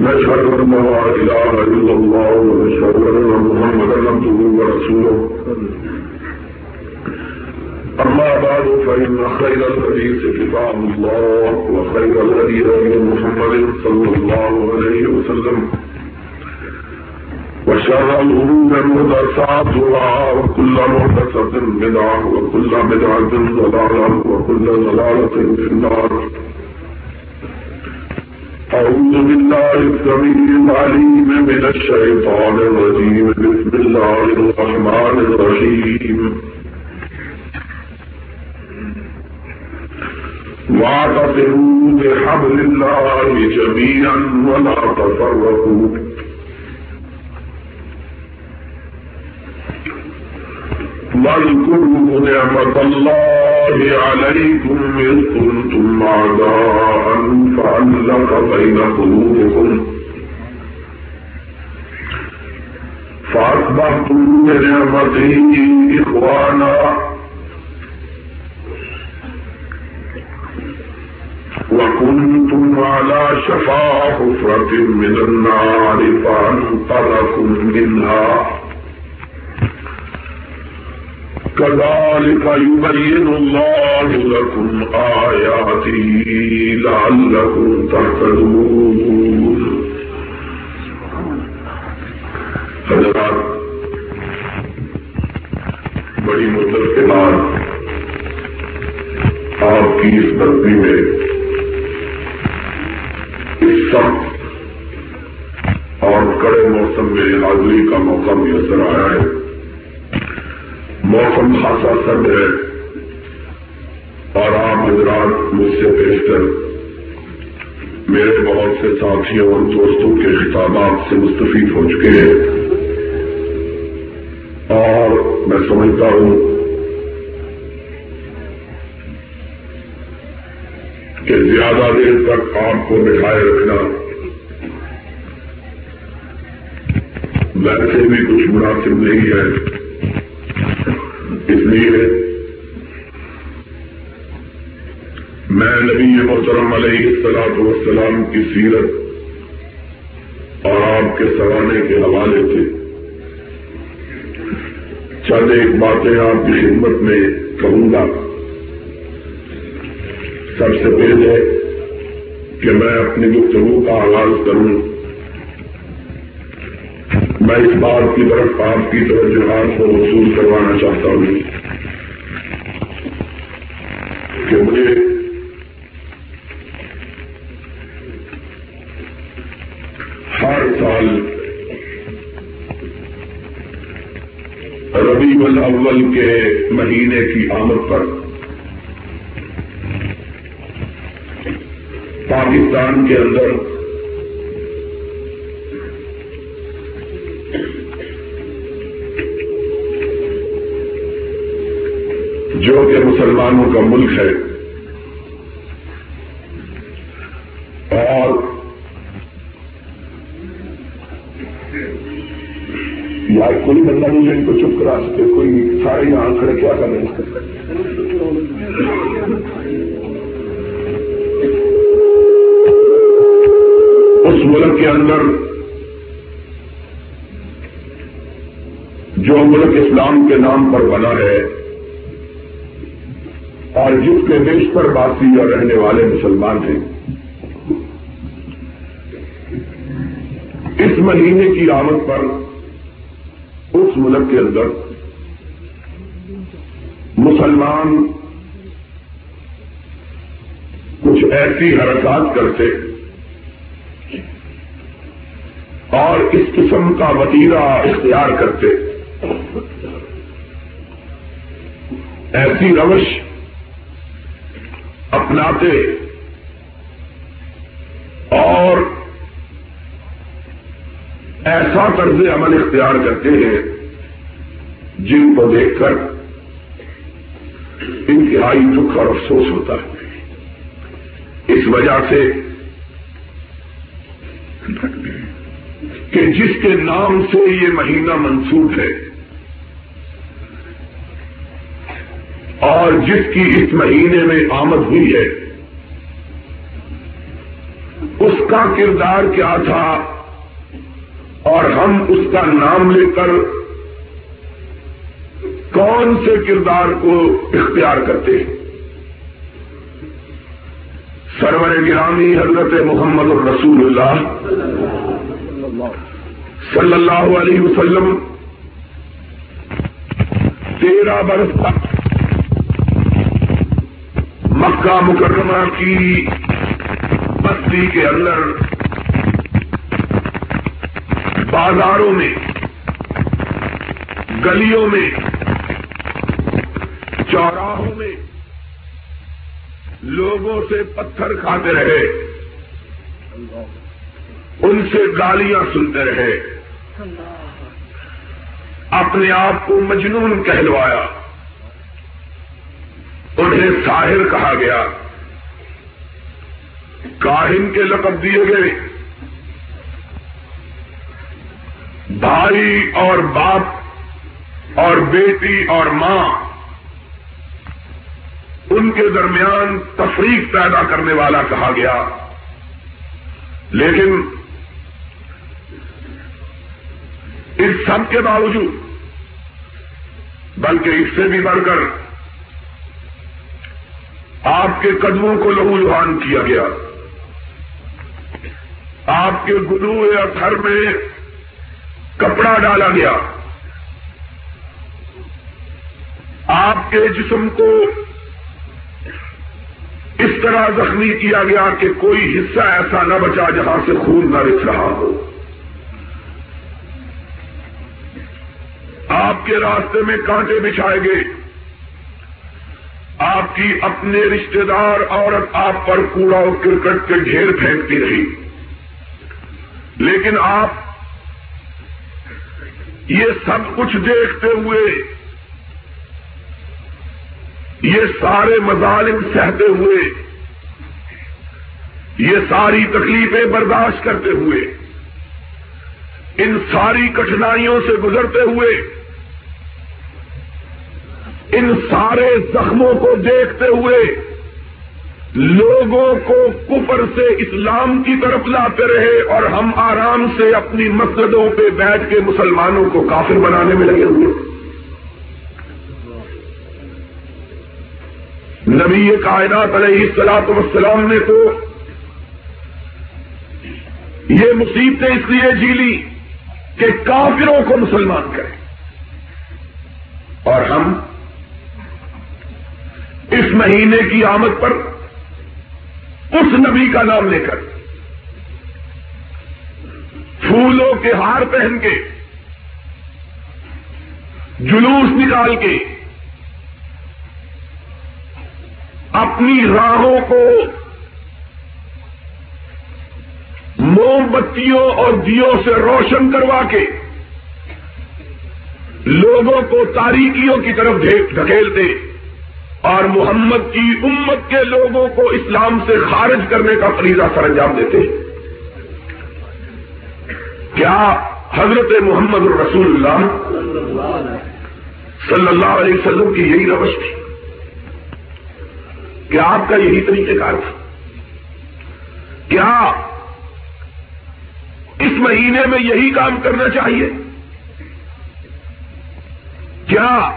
نشهد ان لا الله ونشهد محمدا عبده ورسوله. بعد خير الحديث كتاب الله وخير الهدي هدي محمد صلى الله عليه وسلم. وشر الأمور مدرساتها، وكل مدرسة بدعة، وكل بدعة ضلالة، وكل ضلالة في النار. أعوذ بالله السميع العليم من الشيطان الرجيم. بسم الله الرحمن الرحيم. واعتصموا بحبل الله جميعا ولا تفرقوا. واذكروا نعمة الله عليكم إذ كنتم أعداء فألق بين قلوبكم. فأصبحتم بنعمته إخوانا. وكنتم على شفا حفرة من النار فأنقذكم منها. كذلك يبين الله لكم آياته لعلكم تهتدون. حضرات، بڑی مدت کے بعد آپ کی اس بدبی میں اس سخت اور کڑے موسم میں حاضری کا موقع میسر آیا ہے۔ موسم خاصا سرد ہے۔ اور آپ حضرات مجھ سے بیشتر میرے بہت سے ساتھیوں اور دوستوں کے خطابات سے مستفید ہو چکے ہیں۔ اور میں سمجھتا ہوں کہ زیادہ دیر تک آپ کو بٹھائے رکھنا۔ ویسے بھی کچھ مناسب نہیں ہے۔ لیے میں نبی محترم علیہ السلاط والسلام کی سیرت اور آپ کے سوانے کے حوالے سے چند ایک باتیں آپ کی خدمت میں کہوں گا۔ سب سے پہلے کہ میں اپنی گفتگو کا آغاز کروں۔ میں اس بات کی طرف آپ کی توجہات کو وصول کروانا چاہتا ہوں۔ کہ مجھے ہر سال ربیع الاول کے مہینے کی آمد پر پاکستان کے اندر جو کہ مسلمانوں کا ملک ہے یا کوئی بندہ نہیں ہے ان کو چپ کرا سکے کوئی سارے یہاں کھڑے کیا کر رہے ہیں اس ملک کے اندر جو ملک اسلام کے نام پر بنا ہے اور جس کے بیشتر باسی اور رہنے والے مسلمان ہیں اس مہینے کی آمد پر اس ملک کے اندر مسلمان کچھ ایسی حرکات کرتے اور اس قسم کا وطیرہ اختیار کرتے۔ ایسی روش اپناتے اور ایسا طرز عمل اختیار کرتے ہیں جن کو دیکھ کر انتہائی دکھ اور افسوس ہوتا ہے۔ اس وجہ سے کہ جس کے نام سے یہ مہینہ منسوخ ہے اور جس کی اس مہینے میں آمد ہوئی ہے، اس کا کردار کیا تھا؟ اور ہم اس کا نام لے کر کون سے کردار کو اختیار کرتے ہیں؟ سرور گرامی حضرت محمد الرسول اللہ صلی اللہ علیہ وسلم، تیرہ برس تک مکہ مکرمہ کی بستی کے اندر بازاروں میں، گلیوں میں، چوراہوں میں لوگوں سے پتھر کھاتے رہے، ان سے گالیاں سنتے رہے۔ اپنے آپ کو مجنون کہلوایا۔ انہیں ساحر کہا گیا۔ کاہن کے لقب دیے گئے۔ بھائی اور باپ اور بیٹی اور ماں ان کے درمیان تفریق پیدا کرنے والا کہا گیا۔ لیکن اس سب کے باوجود، بلکہ اس سے بھی بڑھ کر آپ کے قدموں کو لہو لہان کیا گیا۔ آپ کے گرو یا گھر میں کپڑا ڈالا گیا۔ آپ کے جسم کو اس طرح زخمی کیا گیا کہ کوئی حصہ ایسا نہ بچا جہاں سے خون نہ رچ رہا ہو۔ آپ کے راستے میں کانٹے بچھائے گئے۔ آپ کی اپنے رشتے دار عورت آپ پر کوڑا اور کرکٹ کے ڈھیر پھینکتی رہی۔ لیکن آپ یہ سب کچھ دیکھتے ہوئے یہ سارے مظالم سہتے ہوئے، یہ ساری تکلیفیں برداشت کرتے ہوئے، ان ساری کٹھنائیوں سے گزرتے ہوئے، ان سارے زخموں کو دیکھتے ہوئے لوگوں کو کفر سے اسلام کی طرف لاتے رہے اور ہم آرام سے اپنی مسجدوں پہ بیٹھ کے مسلمانوں کو کافر بنانے میں لگے ہوئے نبی کائنات علیہ السلاط وسلام نے تو یہ مصیبتیں اس لیے جیلی کہ کافروں کو مسلمان کریں۔ اور ہم اس مہینے کی آمد پر اس نبی کا نام لے کر پھولوں کے ہار پہن کے جلوس نکال کے اپنی راہوں کو موم بتیوں اور دیوں سے روشن کروا کے لوگوں کو تاریکیوں کی طرف دھکیلتے اور محمد کی امت کے لوگوں کو اسلام سے خارج کرنے کا فریضہ سر انجام دیتے ہیں۔ کیا حضرت محمد الرسول اللہ صلی اللہ علیہ وسلم کی یہی روش تھی؟ کیا آپ کا یہی طریقہ کار تھا؟ کیا اس مہینے میں یہی کام کرنا چاہیے؟ کیا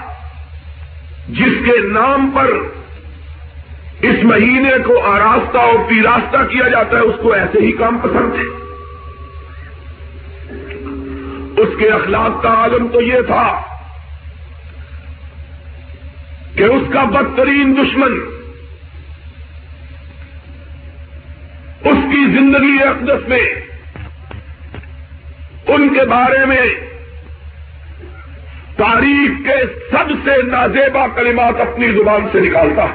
جس کے نام پر اس مہینے کو آراستہ اور پیراستہ کیا جاتا ہے، اس کو ایسے ہی کام پسند ہے۔ اس کے اخلاق کا عالم تو یہ تھا کہ اس کا بدترین دشمن، اس کی زندگی اقدس میں، ان کے بارے میں تاریخ کے سب سے نازیبا کلمات اپنی زبان سے نکالتا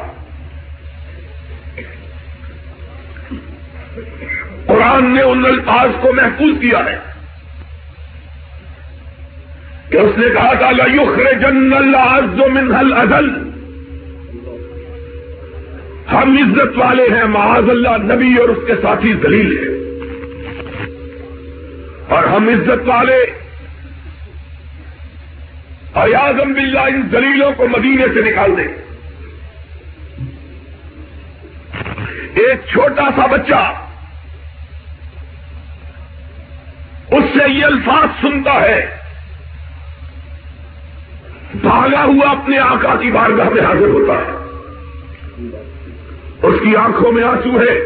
قرآن نے ان الفاظ کو محفوظ کیا ہے کہ اس نے کہا تھا یخر جن اللہ منہل ازل ہم عزت والے ہیں، معاذ اللہ، نبی اور اس کے ساتھی دلیل ہیں اور ہم عزت والے اور یازم بلّہ ان دلیلوں کو مدینے سے نکال دیں ایک چھوٹا سا بچہ اس سے یہ الفاظ سنتا ہے۔ بھاگا ہوا اپنے آقا کی بارگاہ میں حاضر ہوتا ہے۔ اس کی آنکھوں میں آنسو ہے۔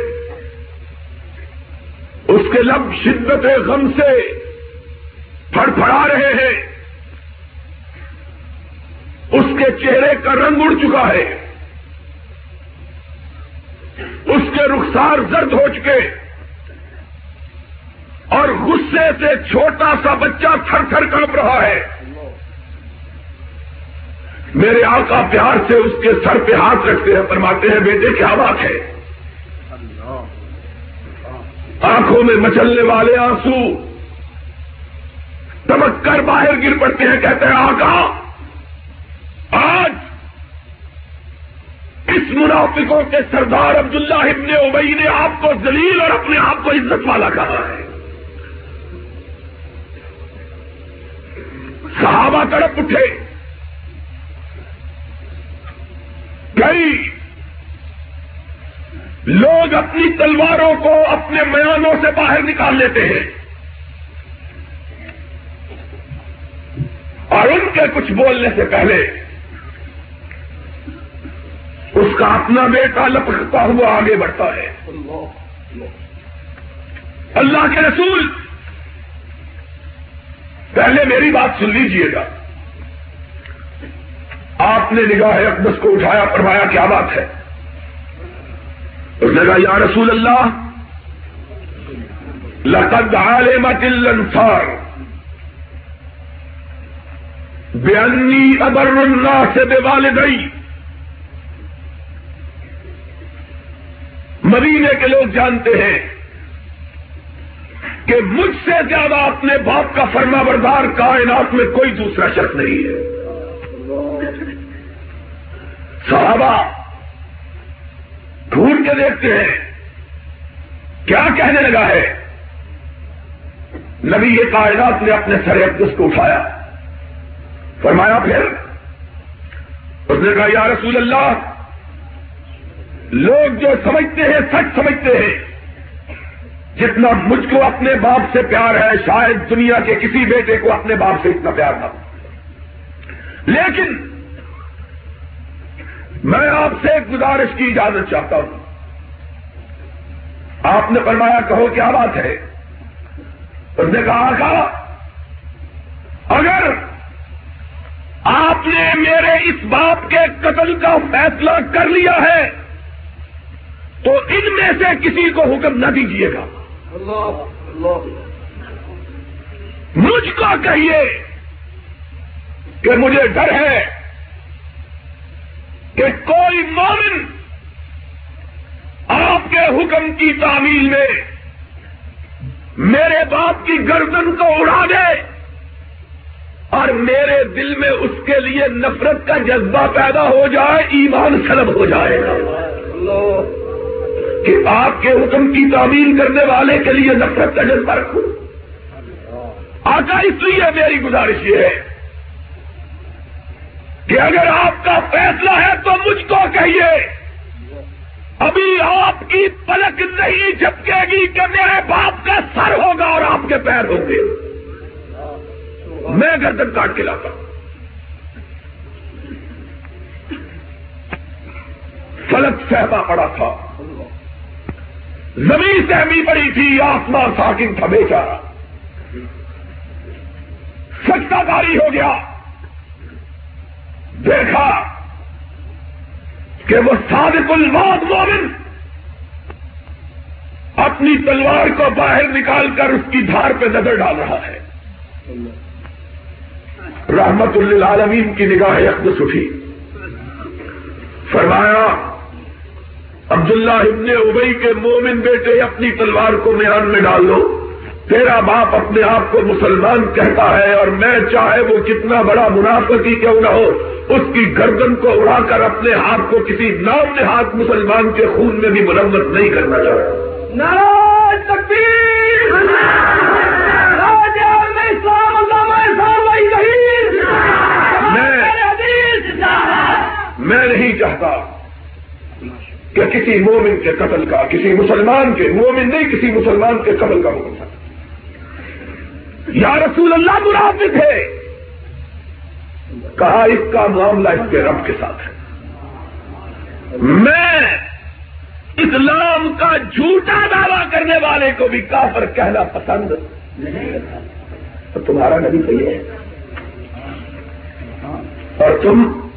اس کے لب شدت غم سے پھڑ پھڑا رہے ہیں۔ اس کے چہرے کا رنگ اڑ چکا ہے۔ اس کے رخسار زرد ہو چکے۔ اور غصے سے چھوٹا سا بچہ تھر تھر کانپ رہا ہے۔ میرے آقا پیار سے اس کے سر پہ ہاتھ رکھتے ہیں، فرماتے ہیں، بیٹے، کیا بات ہے؟ آنکھوں میں مچلنے والے آنسو چمک کر باہر گر پڑتے ہیں، کہتے ہیں، آقا منافقوں کے سردار عبداللہ ابن ابئی نے آپ کو ذلیل اور اپنے آپ کو عزت والا کہا ہے۔ صحابہ تڑپ اٹھے۔ کئی لوگ اپنی تلواروں کو اپنے میانوں سے باہر نکال لیتے ہیں۔ اور ان کے کچھ بولنے سے پہلے کا اپنا بیٹا لپکتا ہوا آگے بڑھتا ہے۔ اللہ کے رسول، پہلے میری بات سن لیجیے گا۔ آپ نے نگاہ اقدس کو اٹھایا، فرمایا، کیا بات ہے؟ اس نے کہا، یا رسول اللہ، لقد علمت الانصار بے ابر الناس سے بے والدئی مدینے کے لوگ جانتے ہیں کہ مجھ سے زیادہ اپنے باپ کا فرما بردار کائنات میں کوئی دوسرا شخص نہیں ہے۔ صحابہ ڈھونڈ کے دیکھتے ہیں۔ کیا کہنے لگا ہے؟ نبی یہ کائنات نے اپنے سر اقدس کو اٹھایا۔ فرمایا پھر، اس نے کہا، یا رسول اللہ لوگ جو سمجھتے ہیں، سچ سمجھتے ہیں۔ جتنا مجھ کو اپنے باپ سے پیار ہے، شاید دنیا کے کسی بیٹے کو اپنے باپ سے اتنا پیار نہ لیکن میں آپ سے ایک گزارش کی اجازت چاہتا ہوں۔ آپ نے فرمایا، کہو کیا بات ہے؟ اس نے کہا کہا اگر آپ نے میرے اس باپ کے قتل کا فیصلہ کر لیا ہے تو ان میں سے کسی کو حکم نہ دیجیے گا۔ مجھ کو کہیے کہ مجھے ڈر ہے کہ کوئی مومن آپ کے حکم کی تعمیل میں میرے باپ کی گردن کو اڑا دے اور میرے دل میں اس کے لیے نفرت کا جذبہ پیدا ہو جائے، ایمان سلب ہو جائے گا۔ کہ آپ کے حکم کی تعمیل کرنے والے کے لیے نفرت کا جذبہ رکھوں۔ آقا، اس لیے میری گزارش یہ ہے کہ اگر آپ کا فیصلہ ہے تو مجھ کو کہیے، ابھی آپ کی پلک نہیں جھپکے گی کہ میرے باپ کا سر ہوگا اور آپ کے پیر ہوں گے۔ میں گردن کاٹ کے لاتا ہوں۔ فلک سہما پڑا تھا۔ زمین سہمی پڑی تھی، آسمان ساکن تھا بیچارا سچتا داری ہو گیا۔ دیکھا کہ وہ صادق الموت مومن اپنی تلوار کو باہر نکال کر اس کی دھار پہ نظر ڈال رہا ہے۔ رحمت اللہ کی نگاہ اقدس اٹھی۔ فرمایا عبداللہ ابن ابئی کے مومن بیٹے اپنی تلوار کو میان میں ڈال دو۔ تیرا باپ اپنے آپ کو مسلمان کہتا ہے اور میں چاہے وہ کتنا بڑا منافقی کیوں نہ ہو اس کی گردن کو اڑا کر اپنے ہاتھ کو کسی نام ہاتھ مسلمان کے خون میں بھی مرمت نہیں کرنا چاہتا۔ میں نہیں چاہتا۔ کہ کسی مومن کے قتل کا، کسی مسلمان کے، مومن نہیں، کسی مسلمان کے قتل کا حکم تھا۔ یا رسول اللہ مراد تھے کہا، اس کا معاملہ اس کے رب کے ساتھ ہے۔ میں اسلام کا جھوٹا دعویٰ کرنے والے کو بھی کافر کہنا پسند تو تمہارا نبی صحیح ہے۔ اور تم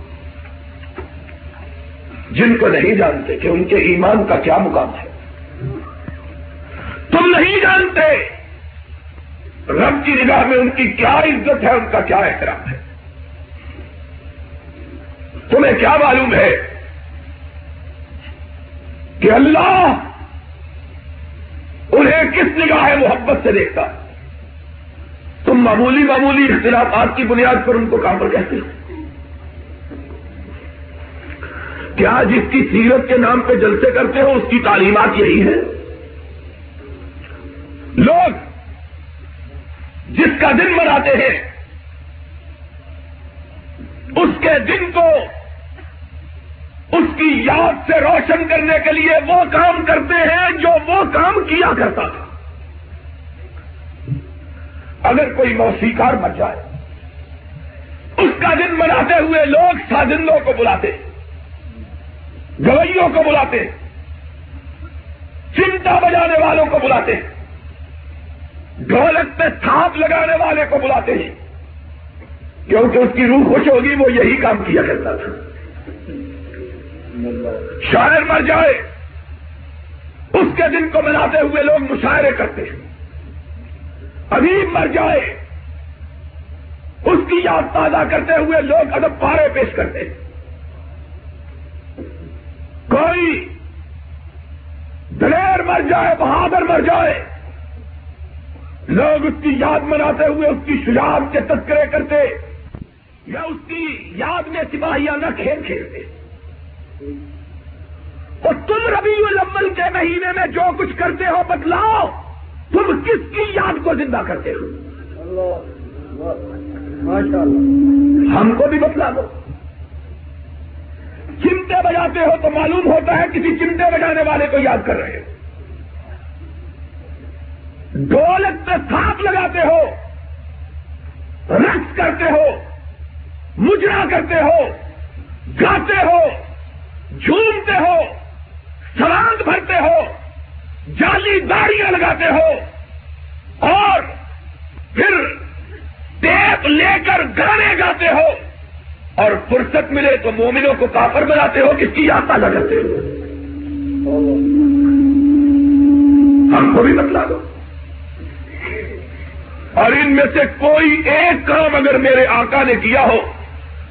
جن کو نہیں جانتے کہ ان کے ایمان کا کیا مقام ہے۔ تم نہیں جانتے رب کی نگاہ میں ان کی کیا عزت ہے، ان کا کیا احترام ہے۔ تمہیں کیا معلوم ہے کہ اللہ انہیں کس نگاہ محبت سے دیکھتا؟ تم معمولی معمولی اختلافات کی بنیاد پر ان کو کام پر کہتے ہو۔ کیا جس کی سیرت کے نام پہ جلسے کرتے ہو اس کی تعلیمات یہی ہے لوگ جس کا دن مناتے ہیں، اس کے دن کو اس کی یاد سے روشن کرنے کے لیے وہ کام کرتے ہیں جو وہ کام کیا کرتا تھا۔ اگر کوئی موسیقار مر جائے، اس کا دن مناتے ہوئے لوگ سازندوں کو بلاتے ہیں۔ گوئیوں کو بلاتے چمٹا بجانے والوں کو بلاتے ڈھولک پہ تھاپ لگانے والے کو بلاتے ہیں۔ کیونکہ اس کی روح خوش ہوگی، وہ یہی کام کیا کرتا تھا۔ شاعر مر جائے، اس کے دن کو مناتے ہوئے لوگ مشاعرے کرتے ہیں۔ ابھی مر جائے، اس کی یاد تازہ کرتے ہوئے لوگ ادب پارے پیش کرتے ہیں۔ کوئی دلیر مر جائے، بہادر مر جائے۔ لوگ اس کی یاد مناتے ہوئے اس کی شجاعت کے تذکرے کرتے، یا اس کی یاد میں سپاہیاں نہ کھیل کھیلتے۔ اور تم ربی الاول کے مہینے میں جو کچھ کرتے ہو بتلاؤ تم کس کی یاد کو زندہ کرتے ہو؟ ہم کو بھی بتلا دو۔ چمٹے بجاتے ہو تو معلوم ہوتا ہے کسی چمٹے بجانے والے کو یاد کر رہے ہو۔ ڈولک پہ سانپ لگاتے ہو، رقص کرتے ہو، مجرا کرتے ہو، گاتے ہو، جھومتے ہو سلانگ بھرتے ہو جالی داڑیاں لگاتے ہو، اور پھر ٹیپ لے کر گانے گاتے ہو۔ اور فرصت ملے تو مومنوں کو کافر بناتے ہو، کس کی یاد تازہ کرتے ہو؟ ہم کو بھی بتلا دو۔ اور ان میں سے کوئی ایک کام اگر میرے آقا نے کیا ہو،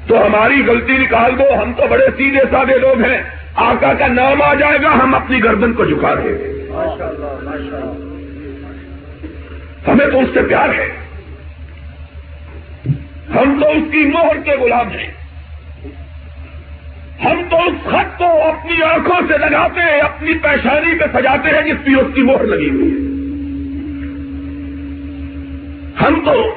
تو ہماری غلطی نکال دو۔ ہم تو بڑے سیدھے سادے لوگ ہیں۔ آقا کا نام آ جائے گا، ہم اپنی گردن کو جھکا دیں گے ہمیں تو اس سے پیار ہے۔ ہم تو اس کی مہر کے غلام ہیں۔ ہم تو اس خط کو اپنی آنکھوں سے لگاتے ہیں، اپنی پیشانی پہ سجاتے ہیں جس کی اس کی مہر لگی ہوئی ہے۔ ہم تو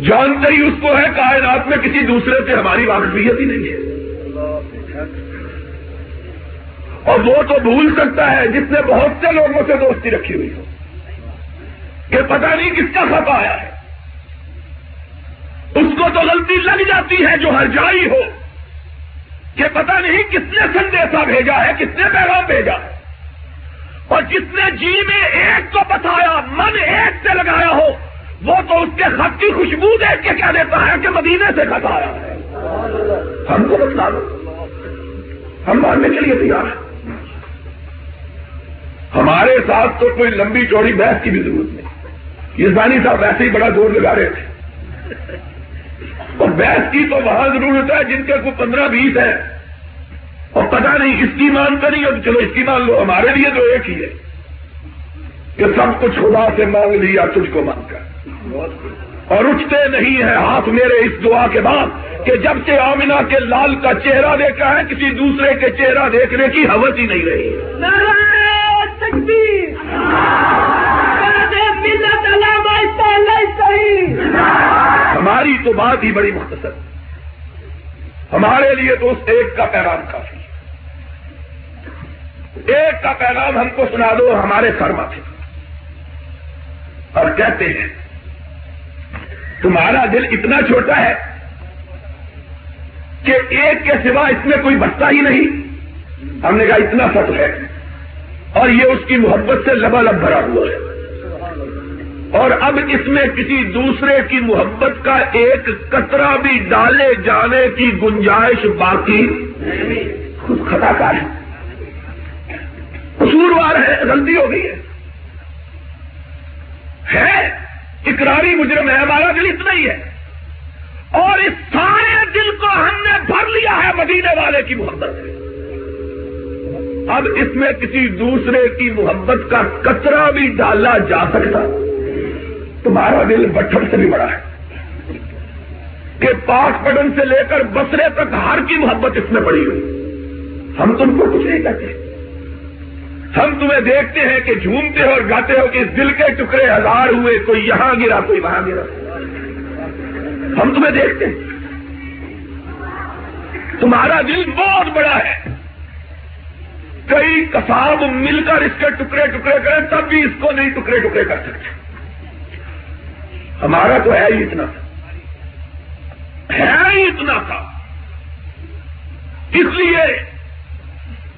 جانتے ہی اس کو ہے کائنات میں کسی دوسرے سے ہماری واقفیت ہی نہیں ہے۔ اور وہ تو بھول سکتا ہے جس نے بہت سے لوگوں سے دوستی رکھی ہوئی ہو۔ کہ پتہ نہیں کس کا خط آیا ہے۔ اس کو تو غلطی لگ جاتی ہے جو ہر جائی ہو کہ پتہ نہیں کس نے سندیشہ بھیجا ہے، کس نے پیغام بھیجا۔ ہے اور جس نے جی میں ایک کو بتایا من ایک سے لگایا ہو، وہ تو اس کے خط کی خوشبو دیکھ کے کیا دیتا ہے کہ مدینے سے خط آیا ہے۔ ہم کو بتلا دو۔ ہم ماننے کے لیے تیار ہیں۔ ہمارے ساتھ تو کوئی لمبی چوڑی بحث کی بھی ضرورت نہیں۔ یہ زانی صاحب ویسے ہی بڑا زور لگا رہے تھے۔ اور بحث کی تو وہاں ضرورت ہے جن کے کوئی پندرہ بیس ہے۔ اور پتا نہیں اس کی مان کری اور چلو اس کی مان لو، ہمارے لیے تو ایک ہی ہے۔ کہ سب کچھ خدا سے مانگ لیا، تجھ کو مانگ کر۔ اور اٹھتے نہیں ہیں ہاتھ میرے اس دعا کے بعد کہ جب سے آمنا کے لال کا چہرہ دیکھا ہے، کسی دوسرے کے چہرہ دیکھنے کی حوث ہی نہیں رہی۔ ہماری تو بات ہی بڑی مختصر۔ ہمارے لیے تو اس ایک کا پیغام کافی ایک کا پیغام ہم کو سنا دو، ہمارے فرما تھے۔ اور کہتے ہیں، تمہارا دل اتنا چھوٹا ہے کہ ایک کے سوا اس میں کوئی بچتا ہی نہیں۔ ہم نے کہا، اتنا سچ ہے۔ اور یہ اس کی محبت سے لبا لب بھرا ہوا ہے۔ اور اب اس میں کسی دوسرے کی محبت کا ایک قطرہ بھی ڈالے جانے کی گنجائش باقی خود خطا کار ہے۔ قصوروار ہے، غلطی ہو گئی ہے۔ ہے، اقراری مجرم ہے، ہمارا دل اتنا ہی ہے۔ اور اس سارے دل کو ہم نے بھر لیا ہے مدینے والے کی محبت سے۔ اب اس میں کسی دوسرے کی محبت کا کچرا بھی ڈالا جا سکتا۔ تمہارا دل بٹھن سے بھی بڑا ہے کہ پاک پٹن سے لے کر بسرے تک ہر کی محبت اس میں پڑی ہوئی۔ ہم تم کو کچھ نہیں کہتے۔ ہم تمہیں دیکھتے ہیں کہ جھومتے ہو اور گاتے ہو کہ اس دل کے ٹکڑے ہزار ہوئے، کوئی یہاں گرا، کوئی وہاں گرا۔ ہم تمہیں دیکھتے ہیں۔ تمہارا دل بہت بڑا ہے۔ کئی کساب مل کر اس کے ٹکڑے ٹکڑے کریں، تب بھی اس کو نہیں ٹکڑے ٹکڑے کر سکتے۔ ہمارا تو ہے ہی اتنا تھا۔ ہے ہی اتنا تھا۔ اس لیے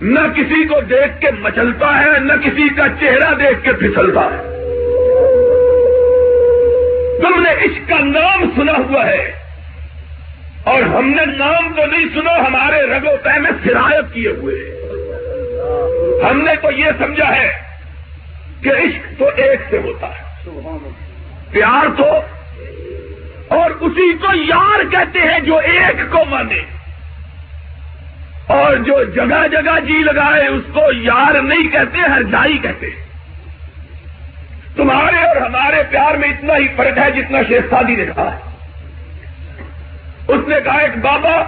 نہ کسی کو دیکھ کے مچلتا ہے، نہ کسی کا چہرہ دیکھ کے پھسلتا ہے۔ تم نے عشق کا نام سنا ہوا ہے۔ اور ہم نے نام تو نہیں سنا، ہمارے رگو پہ میں سرایت کیے ہوئے۔ ہم نے تو یہ سمجھا ہے کہ عشق تو ایک سے ہوتا ہے۔ پیار تو اور اسی کو یار کہتے ہیں جو ایک کو مانے۔ اور جو جگہ جگہ جی لگائے اس کو یار نہیں کہتے، ہر جائی کہتے۔ تمہارے اور ہمارے پیار میں اتنا ہی فرق ہے جتنا شیخ سادی نے کہا۔ ہے اس نے کہا، ایک بابا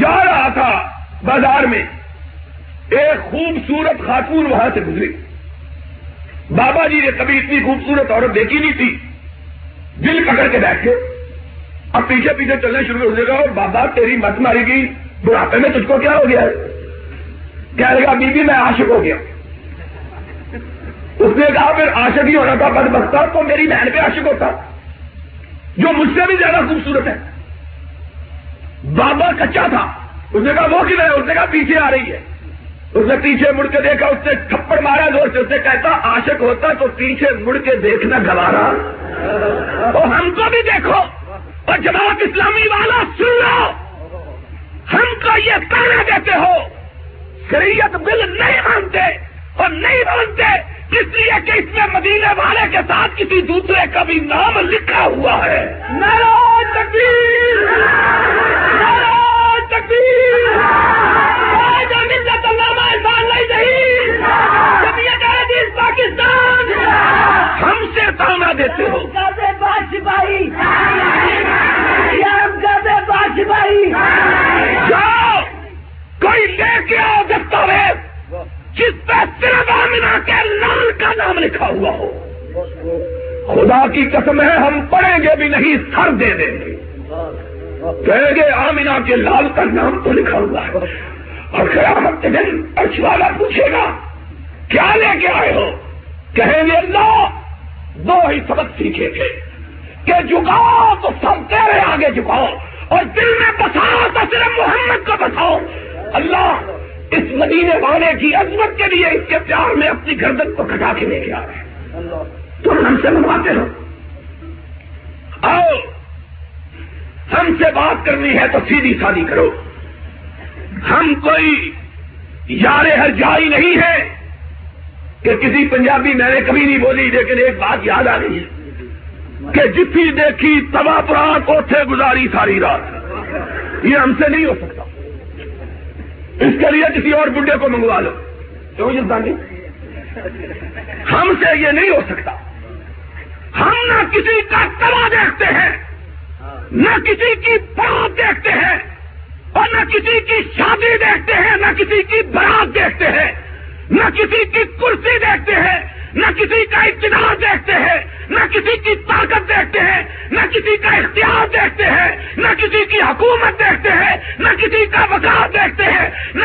جا رہا تھا بازار میں، ایک خوبصورت خاتون وہاں سے گزری۔ بابا جی نے کبھی اتنی خوبصورت عورت دیکھی نہیں تھی۔ دل پکڑ کے بیٹھے اب پیچھے پیچھے چلنے شروع ہو جائے گا اور بابا تیری مت ماری گئی۔ بڑھاپے میں تجھ کو کیا ہو گیا؟ کیا لگا بی بی، میں عاشق ہو گیا۔ اس نے کہا، پھر عاشق ہی ہونا تھا بد بختا تو میری بہن پہ عاشق ہوتا۔ جو مجھ سے بھی زیادہ خوبصورت ہے۔ بابا کچا تھا۔ اس نے کہا، وہ کدھر ہے؟ اس نے کہا، پیچھے آ رہی ہے۔ اس نے پیچھے مڑ کے دیکھا، اس نے تھپڑ مارا زور سے، اس نے کہتا عاشق ہوتا تو پیچھے مڑ کے دیکھنا گوارا۔ تو ہم کو بھی دیکھو۔ اور جماعت اسلامی والا سن لو۔ ہم کو یہ کہنا دیتے ہو۔ شریعت بل نہیں مانتے اور نہیں مانتے، اس لیے کہ اس میں مدینے والے کے ساتھ کسی دوسرے کا بھی نام لکھا ہوا ہے۔ پاکستان! ہم سے تانا دیتے ہو۔ بھائی بھائی جاؤ! کوئی لے کے آؤ دستاویز جس پہ صرف آمنا کے لال کا نام لکھا ہوا ہو۔ خدا کی قسم ہے ہم پڑھیں گے بھی نہیں سر دے دیں گے۔ کہیں گے آمنا کے لال کا نام تو لکھا ہوا ہے۔ اور کے دن والا پوچھے گا کیا لے کے آئے ہو؟ کہیں گے اللہ دو ہی سبق سیکھے تھے کہ جھکاؤ تو سب تیرے آگے جھکاؤ اور دل میں بساؤ تو صرف محمد کو بساؤ۔ اللہ اس مدینے والے کی عظمت کے لیے اس کے پیار میں اپنی گردن کو کٹا کے لے کے آ رہے ہیں۔ تم ہم سے منواتے ہو۔ آؤ، ہم سے بات کرنی ہے تو سیدھی سادی کرو۔ ہم کوئی یار ہر جائی نہیں ہے۔ کہ کسی پنجابی میں نے کبھی نہیں بولی، لیکن ایک بات یاد آ رہی ہے کہ جتنی دیکھی تبا پرات اوتھے گزاری ساری رات۔ یہ ہم سے نہیں ہو سکتا۔ اس کے لیے کسی اور بڈے کو منگوا لو۔ کیوں جی ہم سے یہ نہیں ہو سکتا۔ ہم نہ کسی کا تباہ دیکھتے ہیں، نہ کسی کی بات دیکھتے ہیں اور نہ کسی کی شادی دیکھتے ہیں، نہ کسی کی برات دیکھتے ہیں۔ نہ کسی کی کرسی دیکھتے ہیں، نہ کسی کا اقتدار دیکھتے ہیں، نہ کسی کی طاقت دیکھتے ہیں، نہ کسی کا اختیار دیکھتے ہیں، نہ کسی کی حکومت دیکھتے ہیں، نہ کسی کا وکاس دیکھتے ہیں، نہ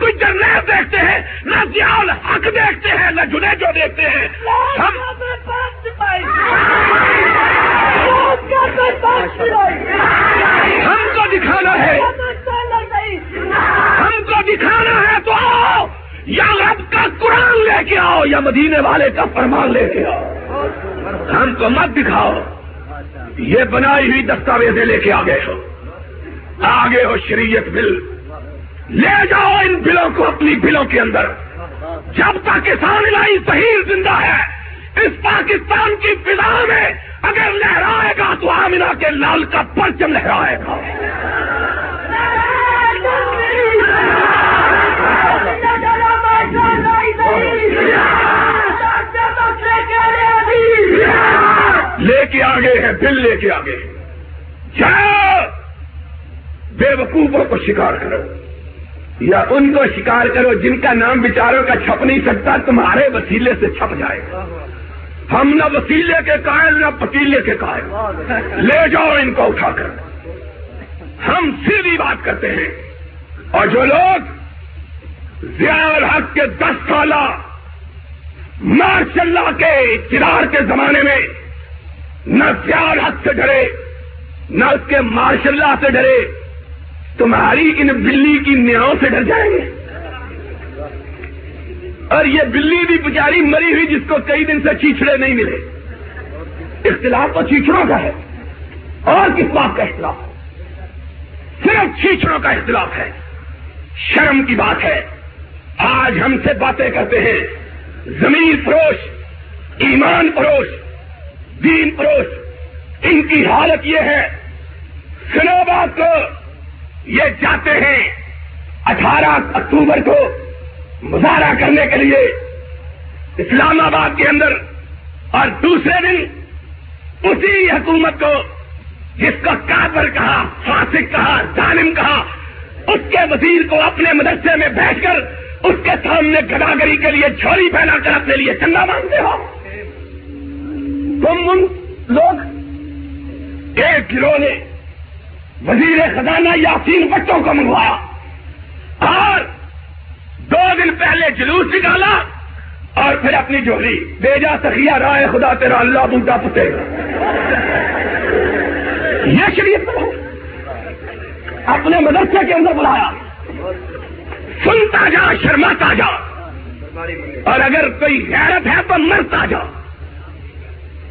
کوئی کرنیل دیکھتے ہیں، نہ کیول حق دیکھتے ہیں، نہ جنے جو دیکھتے ہیں۔ ہم ہم کو دکھانا ہے۔ ہم کو دکھانا ہے تو آؤ، یا رب کا قرآن لے کے آؤ، یا مدینے والے کا فرمان لے کے آؤ۔ ہم کو مت دکھاؤ، یہ بنائی ہوئی دستاویزیں لے کے آگے ہو۔ آگے ہو شریعت بل۔ لے جاؤ ان بلوں کو اپنی بلوں کے اندر۔ جب پاکستان لائی صحیح زندہ ہے، اس پاکستان کی فضا میں اگر لہرائے گا تو آمنا کے لال کا پرچم لہرائے گا۔ لے کے آگے ہے، دل لے کے آگے جاؤ، بے وقوفوں کو شکار کرو۔ یا ان کو شکار کرو جن کا نام بچاروں کا چھپ نہیں سکتا، تمہارے وسیلے سے چھپ جائے۔ گا ہم نہ وسیلے کے قائل، نہ پتیلے کے قائل۔ لے جاؤ ان کو اٹھا کر۔ ہم سیدھی بات کرتے ہیں۔ اور جو لوگ ضیاء الحق کے دس سالہ ماشاء اللہ کے اقتدار کے زمانے میں نہ ضیاء الحق سے ڈرے، نہ اس کے ماشاء اللہ سے ڈرے۔ تمہاری ان بلی کی نیاؤں سے ڈر جائیں گے۔ اور یہ بلی بھی بچاری مری ہوئی جس کو کئی دن سے چیچڑے نہیں ملے۔ اختلاف تو چیچڑوں کا ہے۔ اور کس بات کا اختلاف ہے؟ صرف چیچڑوں کا اختلاف ہے۔ شرم کی بات ہے۔ آج ہم سے باتیں کرتے ہیں۔ زمین فروش، ایمان فروش۔ دین فروش ان کی حالت یہ ہے۔ سنوبا کو۔ یہ جاتے ہیں اٹھارہ اکتوبر کو مظاہرہ کرنے کے لیے اسلام آباد کے اندر۔ اور دوسرے دن اسی حکومت کو جس کو کافر کہا، فاسق کہا، ظالم کہا، اس کے وزیر کو اپنے مدرسے میں بیٹھ کر اس کے سامنے گداگری کے لیے جھولی پھیلا کر اپنے لیے چندہ مانگتے ہو۔ تم ان لوگ، ایک گروہ نے وزیر خزانہ یاسین بٹوں کو منگوایا۔ اور دو دن پہلے جلوس نکالا اور پھر اپنی جولی بیجا سخیا رائے خدا تیرا اللہ بوٹا پتے یہ شریف اپنے مدرسے کے اندر بلایا۔ سنتا جا، شرماتا جا۔ اور اگر کوئی غیرت ہے تو مرتا جا۔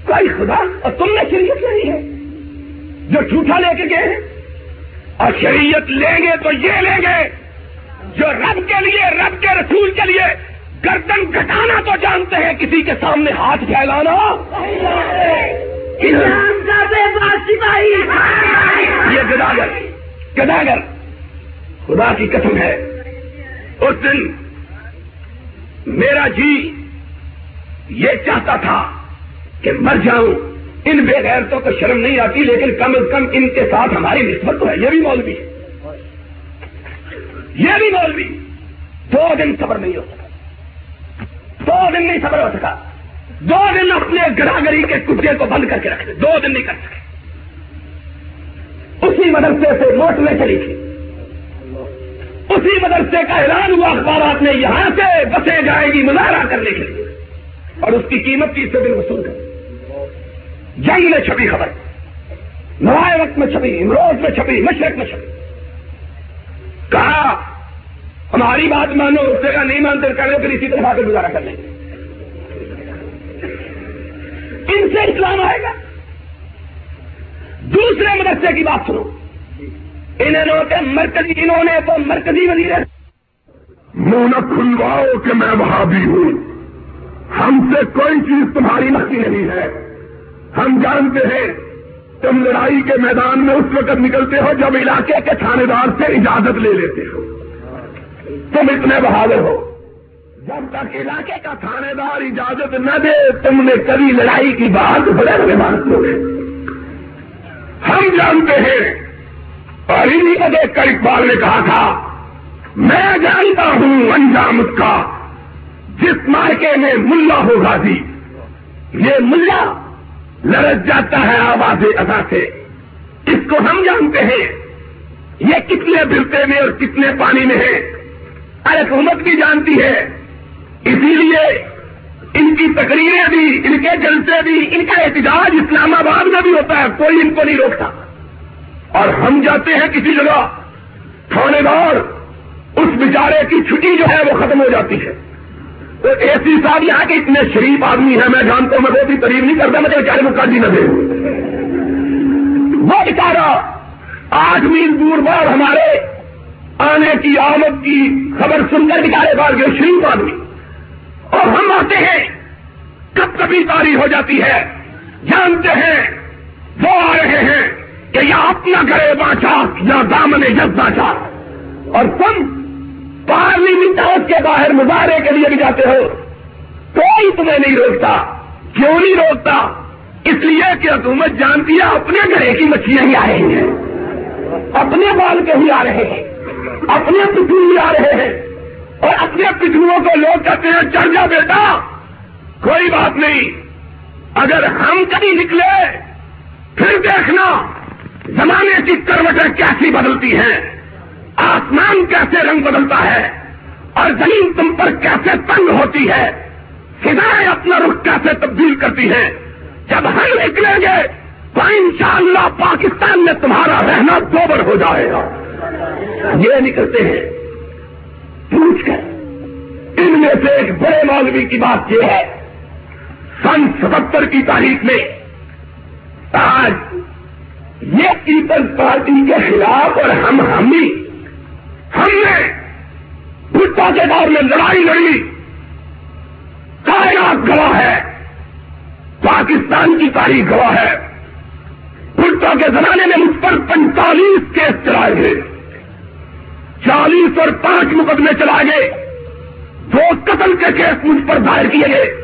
کوئی خدا اور تم نے شریعت نہیں ہے۔ جو جھوٹا لے کے گئے اور شریعت لیں گے تو یہ لیں گے جو رب کے لیے رب کے رسول کے لیے گردن گھٹانا تو جانتے ہیں کسی کے سامنے ہاتھ پھیلانا یہ گداگر گداگر خدا کی قسم ہے۔ اس دن میرا جی یہ چاہتا تھا کہ مر جاؤں۔ ان بے غیرتوں کو شرم نہیں آتی، لیکن کم از کم ان کے ساتھ ہماری نسبت تو ہے۔ یہ بھی مولوی۔ ہے یہ بھی مولوی۔ دو دن صبر نہیں ہو سکا۔ دو دن نہیں صبر ہو سکا۔ دو دن اپنے گراگری کے کتے کو بند کر کے رکھ دے۔ دو دن نہیں کر سکے۔ اسی مدرسے سے نوٹ میں چلی تھی اسی مدرسے کا اعلان ہوا، اخبارات نے یہاں سے بسیں جائے گی مظاہرہ کرنے کے لیے۔ اور اس کی قیمت تیس دن وصول کر جنگ میں چھپی خبر، نوائے وقت میں چھپی، امروز میں چھپی، مشرق میں چھپی۔ کہا، ہماری بات مانو، اس جگہ نہیں مانتے کرو پھر اسی طرح سے گزارا کر لیں گے ان سے اسلام آئے گا۔ دوسرے مدرسے کی بات سنو۔ انہوں نے مرکزی، انہوں نے تو مرکزی وزیر منہ نہ کھلواؤ کہ میں وہاں بھی ہوں۔ ہم سے کوئی چیز تمہاری نقی نہیں ہے۔ ہم جانتے ہیں، تم لڑائی کے میدان میں اس وقت نکلتے ہو جب علاقے کے تھانے دار سے اجازت لے لیتے ہو۔ تم اتنے بہادر ہو۔ جب تک علاقے کا تھانے دار اجازت نہ دے، تم نے کبھی لڑائی کی بات بڑے بڑے بات گے ہم جانتے ہیں۔ اور انہیں کو دیکھ کر اقبال نے کہا تھا، میں جانتا ہوں انجام اس کا، جس مارکے میں ملا ہو غازی جی۔ یہ ملا لڑک جاتا ہے آواز ادا سے۔ اس کو ہم جانتے ہیں۔ یہ کتنے برتے میں اور کتنے پانی میں ہے ارے حکومت بھی جانتی ہے۔ اسی لیے ان کی تقریریں بھی، ان کے جلسے بھی، ان کا احتجاج اسلام آباد میں بھی ہوتا ہے۔ کوئی ان کو نہیں روکتا۔ اور ہم جاتے ہیں کسی جگہ تھانے دار، اس بیچارے کی چھٹی جو ہے وہ ختم ہو جاتی ہے۔ تو اے سی صاحب یہاں کے اتنے شریف آدمی ہیں، میں جانتا ہوں، میں وہ بھی تعریف نہیں کرتا مجھے بیچارے کو کاٹی نہ دے وہ بیچارہ آٹھ میل دور بار ہمارے آنے کی آمد کی خبر سن کر بیچارے بار گئے شریف آدمی۔ اور ہم آتے ہیں، کب کبھی تاری ہو جاتی ہے۔ جانتے ہیں، وہ آ رہے ہیں کہ یا اپنا گھرے باچا یا دامن جب باچا اور تم پارلیمنٹ ہاؤس کے باہر مظاہرے کے لیے بھی جاتے ہو۔ کوئی تمہیں نہیں روکتا، کیوں نہیں روکتا؟ اس لیے کہ حکومت جانتی ہے، اپنے گھرے کی مچھلیاں ہی آ رہی ہیں۔ اپنے بال کے ہی آ رہے ہیں۔ اپنے پتلو ہی آ رہے ہیں۔ اور اپنے پتلوؤں کو لوگ کہتے ہیں، چڑھ جا بیٹا۔ کوئی بات نہیں۔ اگر ہم کبھی نکلے، پھر دیکھنا، زمانے کی کروٹیں کیسی بدلتی ہیں۔ آسمان کیسے رنگ بدلتا ہے اور زمین تم پر کیسے تنگ ہوتی ہے؟ فضائیں اپنا رخ کیسے تبدیل کرتی ہیں جب ہم نکلیں گے تو انشاءاللہ پاکستان میں تمہارا رہنا دوبر ہو جائے گا۔ یہ نکلتے ہیں۔ پوچھ کر۔ ان میں سے ایک بڑے مولوی کی بات یہ ہے۔ سن ستر کی تاریخ میں آج یہ پیپلز پارٹی کے خلاف اور ہم ہم ہی ہم نے بھٹا کے دور میں لڑائی لڑی۔ کائنات گواہ ہے۔ پاکستان کی تاریخ گواہ ہے۔ بھٹا کے زمانے میں مجھ پر پینتالیس کیس چلائے گئے۔ چالیس اور پانچ مقدمے چلائے گئے۔ دو قتل کے کیس مجھ پر دائر کیے گئے۔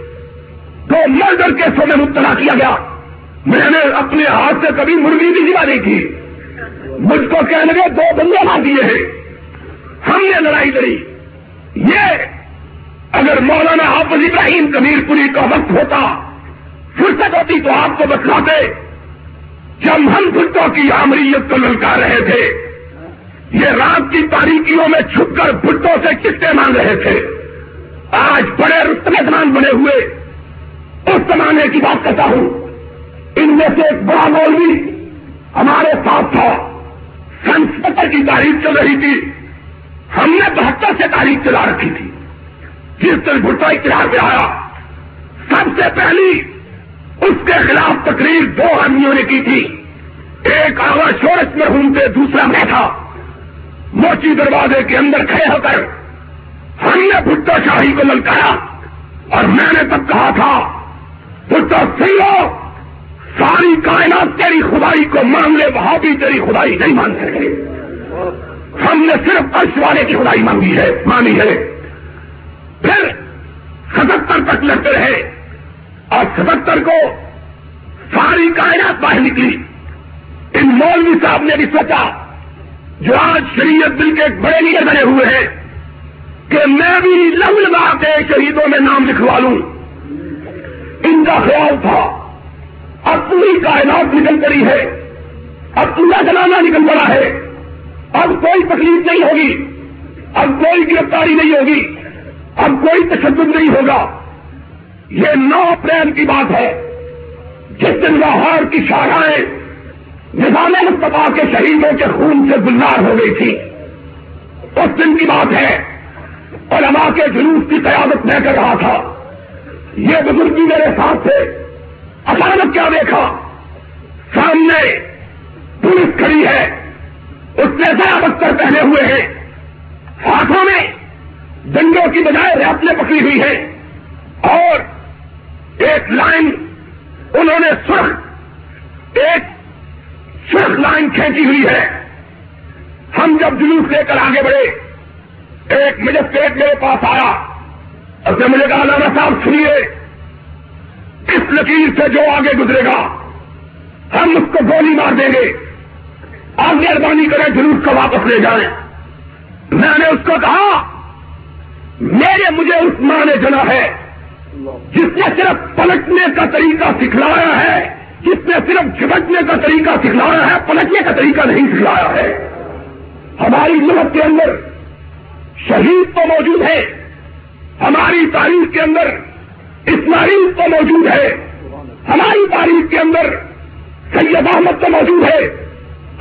دو مرڈر کیسوں میں مبتلا کیا گیا۔ میں نے اپنے ہاتھ سے کبھی مرغی بھی دلا نہیں کی۔ مجھ کو کہنے لگے دو بندے مار دیے ہیں۔ ہم نے لڑائی لڑی۔ یہ اگر مولانا حافظ ابراہیم کبیر پوری کا وقت ہوتا، فرصت ہوتی تو آپ کو بتلاتے جب ہم بھٹوں کی آمریت کو للکا رہے تھے۔ یہ رات کی تاریخیوں میں چھپ کر بھٹوں سے کسے مانگ رہے تھے۔ آج بڑے رستم زمان بنے ہوئے۔ اس زمانے کی بات کرتا ہوں۔ ان میں سے ایک بڑا مولوی ہمارے ساتھ تھا۔ سنسپتر کی تاریخ چل رہی تھی۔ ہم نے بہتر سے تاریخ چلا رکھی تھی۔ جس دن بھٹو اختیار پہ آیا، سب سے پہلی اس کے خلاف تقریر دو آدمیوں نے کی تھی۔ ایک آواز شورت میں ہوں گھومتے دوسرا میں تھا۔ موچی دروازے کے اندر کھڑے ہو کر ہم نے بھٹو شاہی کو للکایا اور میں نے تب کہا تھا، بھٹو سن لو، ساری کائنات تیری خدائی کو مان لے وہاں بھی تیری خدائی نہیں مان سکے۔ ہم نے صرف عرش والے کی خدائی مانگی ہے، مانی ہے۔ پھر ستہتر تک لڑتے رہے اور ستہتر کو ساری کائنات باہر نکلی۔ ان مولوی صاحب نے بھی سوچا، جو آج شریعت دل کے بڑے لیڈر بنے ہوئے ہیں، کہ میں بھی لم لگا کے شہیدوں میں نام لکھوا لوں۔ ان کا خیال تھا، اب پوری کائنات نکل پڑی ہے، اب پورا زمانہ نکل پڑا ہے۔ اب کوئی تکلیف نہیں ہوگی۔ اب کوئی گرفتاری نہیں ہوگی۔ اب کوئی تشدد نہیں ہوگا۔ یہ نو اپریل کی بات ہے۔ جس دن لاہور کی شاخائیں نظام مصطفیٰ کے شہیدوں کے خون سے گلزار ہو گئی تھی اس دن کی بات ہے۔ علماء کے جلوس کی قیادت میں کر رہا تھا۔ یہ بزرگی میرے ساتھ تھے۔ اچانک کیا دیکھا؟ سامنے پولیس کھڑی ہے۔ اس نے ذرا بستر پہنے ہوئے ہیں۔ ہاتھوں میں ڈنڈوں کی بجائے ریاستیں پکڑی ہوئی ہیں۔ اور ایک لائن انہوں نے سرخ ایک سرخ لائن کھینچی ہوئی ہے۔ ہم جب جلوس لے کر آگے بڑھے، ایک مجسٹریٹ میرے پاس آیا۔ اس نے مجھے کہا لانا صاحب، سنیے، اس لکیر سے جو آگے گزرے گا، ہم اس کو گولی مار دیں گے۔ آپ مہربانی کریں جلوس کو واپس لے جائیں۔ میں نے اس کو کہا، میرے مجھے اس ماں نے جنا ہے، جس نے صرف پلٹنے کا طریقہ سکھلایا ہے، جس نے صرف جھپٹنے کا طریقہ سکھلایا ہے، پلٹنے کا طریقہ نہیں سکھلایا ہے۔ ہماری ملک کے اندر شہید تو موجود ہے، ہماری تاریخ کے اندر اسماعیل تو موجود ہے، ہماری تاریخ کے اندر سید احمد تو موجود ہے۔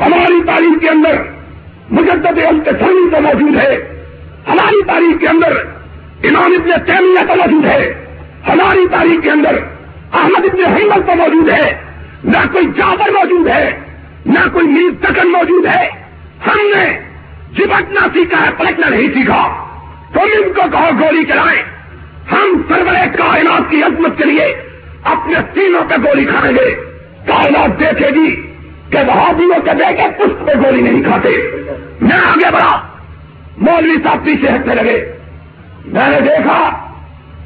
ہماری تاریخ کے اندر مجدد التسانی تو موجود ہے۔ ہماری تاریخ کے اندر امام ابن تیمیہ تو موجود ہے۔ ہماری تاریخ کے اندر احمد ابن حمد تو موجود ہے۔ نہ کوئی جابر موجود ہے، نہ کوئی میر تکن موجود ہے۔ ہم نے چپٹنا سیکھا ہے پلٹنا نہیں سیکھا۔ تم ان کو کہو گولی چلائیں۔ ہم سرور کائنات کی عظمت کے لیے اپنے سینوں پہ گولی کھائیں گے۔ کائنات دیکھے گی۔ کہ بہادروں کے دیکھے پشت پہ گولی نہیں کھاتے۔ میں آگے بڑھا۔ مولوی صاحب پیچھے ہٹنے لگے۔ میں نے دیکھا،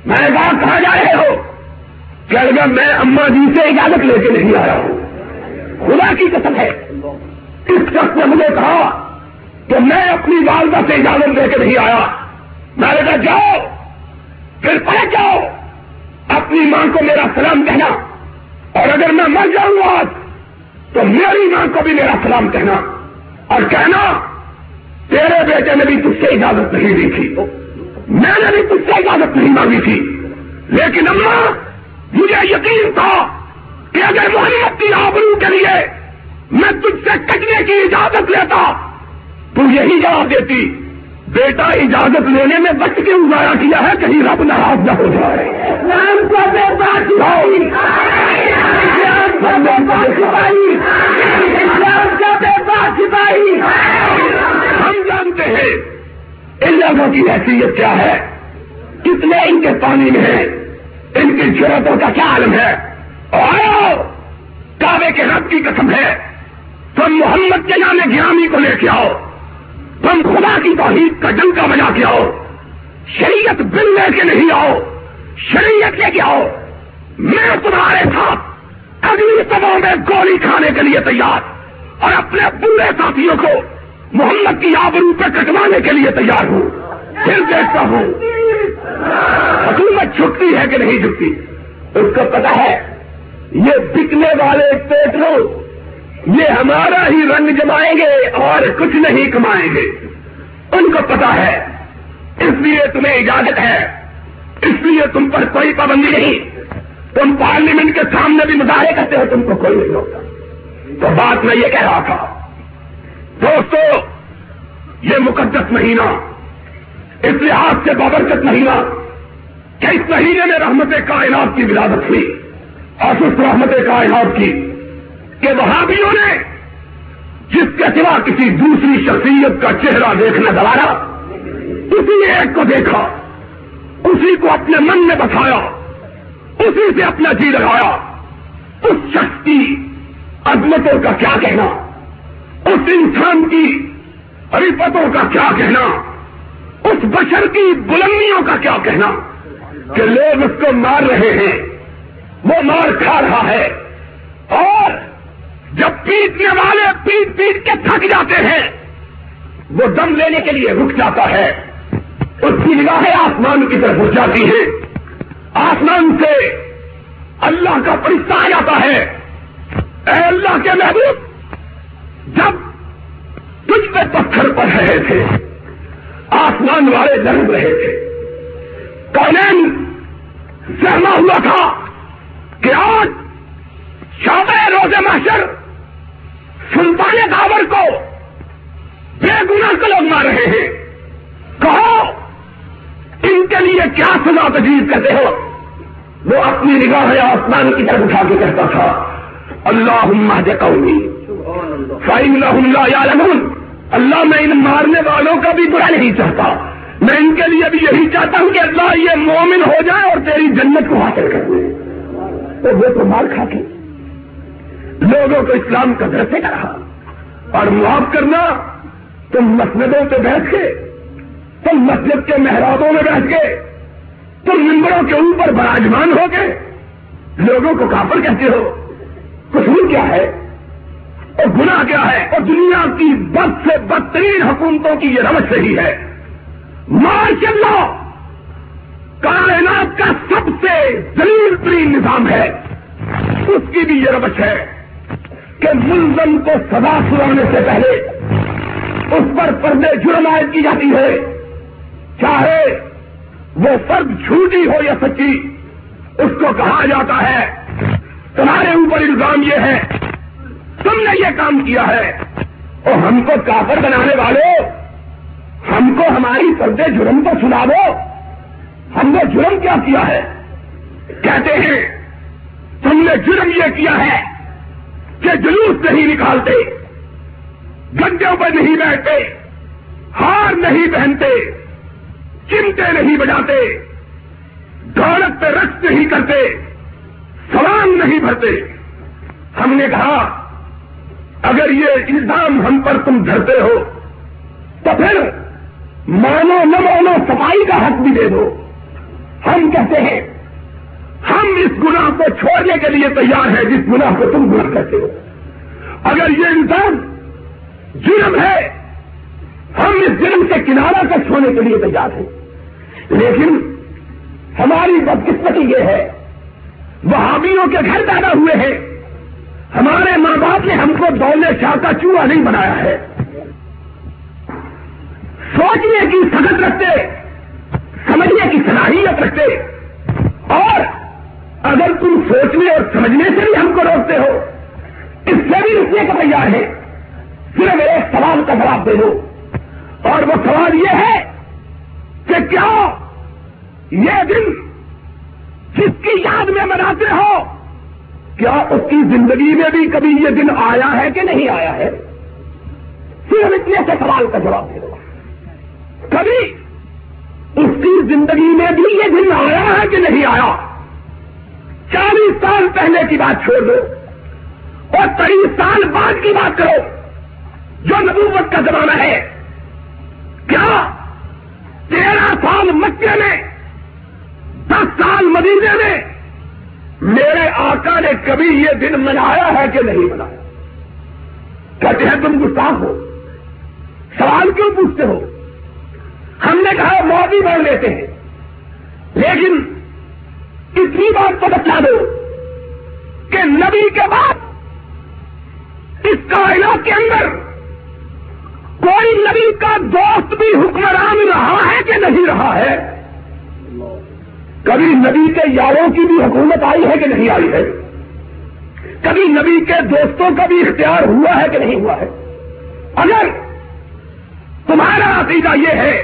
میں نے کہا، کہاں جا رہے ہو؟ کہ اگر میں اما جی سے اجازت لے کے نہیں آیا ہوں۔ خدا کی قسم ہے۔ اس شخص نے مجھے کہا کہ میں اپنی والدہ سے اجازت لے کے نہیں آیا۔ میں نے کہا، جاؤ، پھر پلٹ جاؤ۔ اپنی ماں کو میرا سلام کہنا۔ اور اگر میں مر جاؤں آج تو میری ماں کو بھی میرا سلام کہنا اور کہنا تیرے بیٹے نے بھی تجھ سے اجازت نہیں دی تھی۔ میں نے بھی تجھ سے اجازت نہیں مانگی تھی۔ لیکن اما مجھے یقین تھا کہ اگر محمد کی آبرو کے لیے میں تجھ سے کٹنے کی اجازت لیتا تو یہی جواب دیتی بیٹا اجازت لینے میں بچ کے ضائع کیا ہے؟ کہیں رب ناراض نہ ہو جائے۔ ہم جانتے ہیں ان لوگوں کی حیثیت کیا ہے، کتنے ان کے پانی میں ہیں، ان کی ضرورتوں کا کیا عالم ہے، اور کعبے کے رب کی قسم ہے، تم محمد کے نام گرامی کو لے کے آؤ، تم خدا کی توحید کا جنگ کا بجا کے آؤ، شریعت بل لے کے نہیں آؤ، شریعت لے کے آؤ، میں تمہارے ساتھ اگلی سبوں میں گولی کھانے کے لیے تیار اور اپنے پورے ساتھیوں کو محمد کی آبرو پہ کٹوانے کے لیے تیار ہوں۔ پھر دیکھتا ہوں۔ حکومت چھٹتی ہے کہ نہیں جھکتی اس کو پتا ہے، یہ بکنے والے پیٹرول، یہ ہمارا ہی رنگ جمائیں گے اور کچھ نہیں کمائیں گے۔ ان کو پتا ہے، اس لیے تمہیں اجازت ہے، اس لیے تم پر کوئی پابندی نہیں۔ تم پارلیمنٹ کے سامنے بھی مظاہرے کرتے ہو، تم کو کوئی نہیں ہوتا تو بات میں یہ کہہ رہا تھا، دوستو، یہ مقدس مہینہ، اس لحاظ سے بابرکت مہینہ کہ اس مہینے میں رحمت کائنات کی ولادت ہوئی۔ اور اس رحمت کائنات کی کہ وہابیوں نے جس کے سوا کسی دوسری شخصیت کا چہرہ دیکھنا دوارا اسی ایک کو دیکھا، اسی کو اپنے من میں بسایا اسی سے اپنا جی لگایا۔ اس شخص کی عظمتوں کا کیا کہنا؟ اس انسان کی عریفتوں کا کیا کہنا؟ اس بشر کی بلندیوں کا کیا کہنا؟ کہ لوگ اس کو مار رہے ہیں۔ وہ مار کھا رہا ہے۔ اور جب پیٹنے والے پیٹ پیٹ کے تھک جاتے ہیں، وہ دم لینے کے لیے رک جاتا ہے۔ اس کی نگاہیں آسمان کی طرف اٹھ جاتی ہے آسمان سے اللہ کا فرشتہ آ جاتا ہے۔ اے اللہ کے محبوب، جب تجھ پہ پتھر پڑ رہے تھے، آسمان والے لڑ رہے تھے۔ کالین سہنا ہوا تھا کہ آج شاد روز محشر سلطان داور کو بے گنا کو لوگ مار رہے ہیں۔ کہو ان کے لیے کیا سزا تجیز کرتے ہو؟ وہ اپنی نگاہ آسمان کی طرف اٹھا کے کہتا تھا اللہ قومی فائن اللہ یا اللہ میں ان مارنے والوں کا بھی برا نہیں چاہتا۔ میں ان کے لیے بھی یہی چاہتا ہوں کہ اللہ یہ مومن ہو جائے اور تیری جنت کو حاصل کر دے۔ تو وہ تو مار کھا کے لوگوں کو اسلام کا درسے کا رہا اور معاف کرنا تم مسجدوں پہ بیٹھ کے تم مسجد کے محرابوں میں بیٹھ کے، تم ممبروں کے اوپر براجمان ہو کے لوگوں کو کافر کہتے ہو۔ قصور کیا ہے؟ اور گناہ کیا ہے؟ اور دنیا کی بد سے بدترین حکومتوں کی یہ رمچ رہی ہے۔ مارشل لا کائنات کا سب سے دلیل ترین نظام ہے۔ اس کی بھی یہ رمچ ہے کہ ملزم کو سزا سنانے سے پہلے اس پر پردے جرم عائد کی جاتی ہے۔ چاہے وہ فرد جھوٹی ہو یا سچی، اس کو کہا جاتا ہے، تمہارے اوپر الزام یہ ہے، تم نے یہ کام کیا ہے۔ اور ہم کو کافر بنانے والے، ہم کو ہماری فرد جرم کو سنا دو ہم نے جرم کیا کیا ہے؟ کہتے ہیں، تم نے جرم یہ کیا ہے کہ جلوس نہیں نکالتے گڈوں پر نہیں بیٹھتے، ہار نہیں پہنتے۔ چمٹے نہیں بجاتے، دولت پہ رقص نہیں کرتے سوال نہیں بھرتے۔ ہم نے کہا، اگر یہ الزام ہم پر تم دھرتے ہو، تو پھر مانو نہ مانو صفائی کا حق بھی دے دو۔ ہم کہتے ہیں، ہم اس گناہ کو چھوڑنے کے لیے تیار ہیں، جس گناہ کو تم گناہ کرتے ہو۔ اگر یہ انسان جرم ہے ہم اس جرم سے کنارہ تک چھوڑنے کے لیے تیار ہیں۔ لیکن ہماری بدقسمتی یہ ہے، وہابیوں کے گھر پیدا ہوئے ہیں۔ ہمارے ماں باپ نے ہم کو دولے شاہ کا چوہا نہیں بنایا ہے۔ سوچنے کی سخت رکھتے، سمجھنے کی صلاحیت رکھتے۔ اور اگر تم سوچنے اور سمجھنے سے بھی ہم کو روکتے ہو، اس سے بھی رکنے کا تیار ہے صرف ایک سوال کا جواب دے دو۔ اور وہ سوال یہ ہے کہ کیا یہ دن جس کی یاد میں مناتے ہو، کیا اس کی زندگی میں بھی کبھی یہ دن آیا ہے کہ نہیں آیا ہے؟ صرف اتنے سے سوال کا جواب دے دو۔ کبھی اس کی زندگی میں بھی یہ دن آیا ہے کہ نہیں آیا؟ چالیس سال پہلے کی بات چھوڑ دو اور تیئیس سال بعد کی بات کرو، جو نبوت کا زمانہ ہے۔ کیا؟ تیرہ سال مکے میں، دس سال مدینے میں میرے آقا نے کبھی یہ دن منایا ہے کہ نہیں منایا؟ کہتے ہیں تم گستاخ ہو۔ سوال کیوں پوچھتے ہو؟ ہم نے کہا مودی بڑھ لیتے ہیں، لیکن اتنی بات تو بتا دو کہ نبی کے بعد اس کائنات کے اندر کوئی نبی کا دوست بھی حکمران رہا ہے کہ نہیں رہا ہے؟ کبھی نبی کے یاروں کی بھی حکومت آئی ہے کہ نہیں آئی ہے؟ کبھی نبی کے دوستوں کا بھی اختیار ہوا ہے کہ نہیں ہوا ہے؟ اگر تمہارا عقیدہ یہ ہے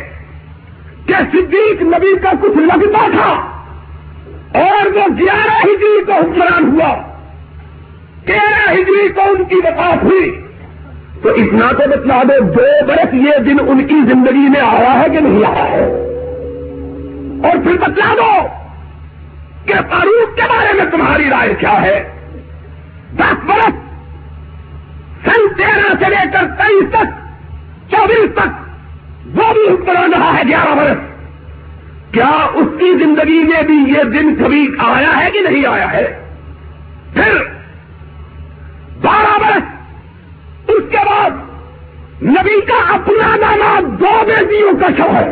کہ صدیق نبی کا کچھ لگتا تھا اور وہ گیارہ ہجری کو حکمران ہوا، تیرہ ہجری کو ان کی وفات ہوئی تو اتنا تو بتلا دو دو برس یہ دن ان کی زندگی میں آیا ہے کہ نہیں آیا ہے۔ اور پھر بتلا دو کہ فاروق کے بارے میں تمہاری رائے کیا ہے۔ دس برس، سن تیرہ سے لے کر تیئیس تک، چوبیس تک، وہ بھی حکمران رہا ہے گیارہ برس۔ کیا اس کی زندگی میں بھی یہ دن کبھی آیا ہے کہ نہیں آیا ہے؟ پھر بارہ برس اس کے بعد نبی کا اپنا نانا دو بیٹیوں کا شوہر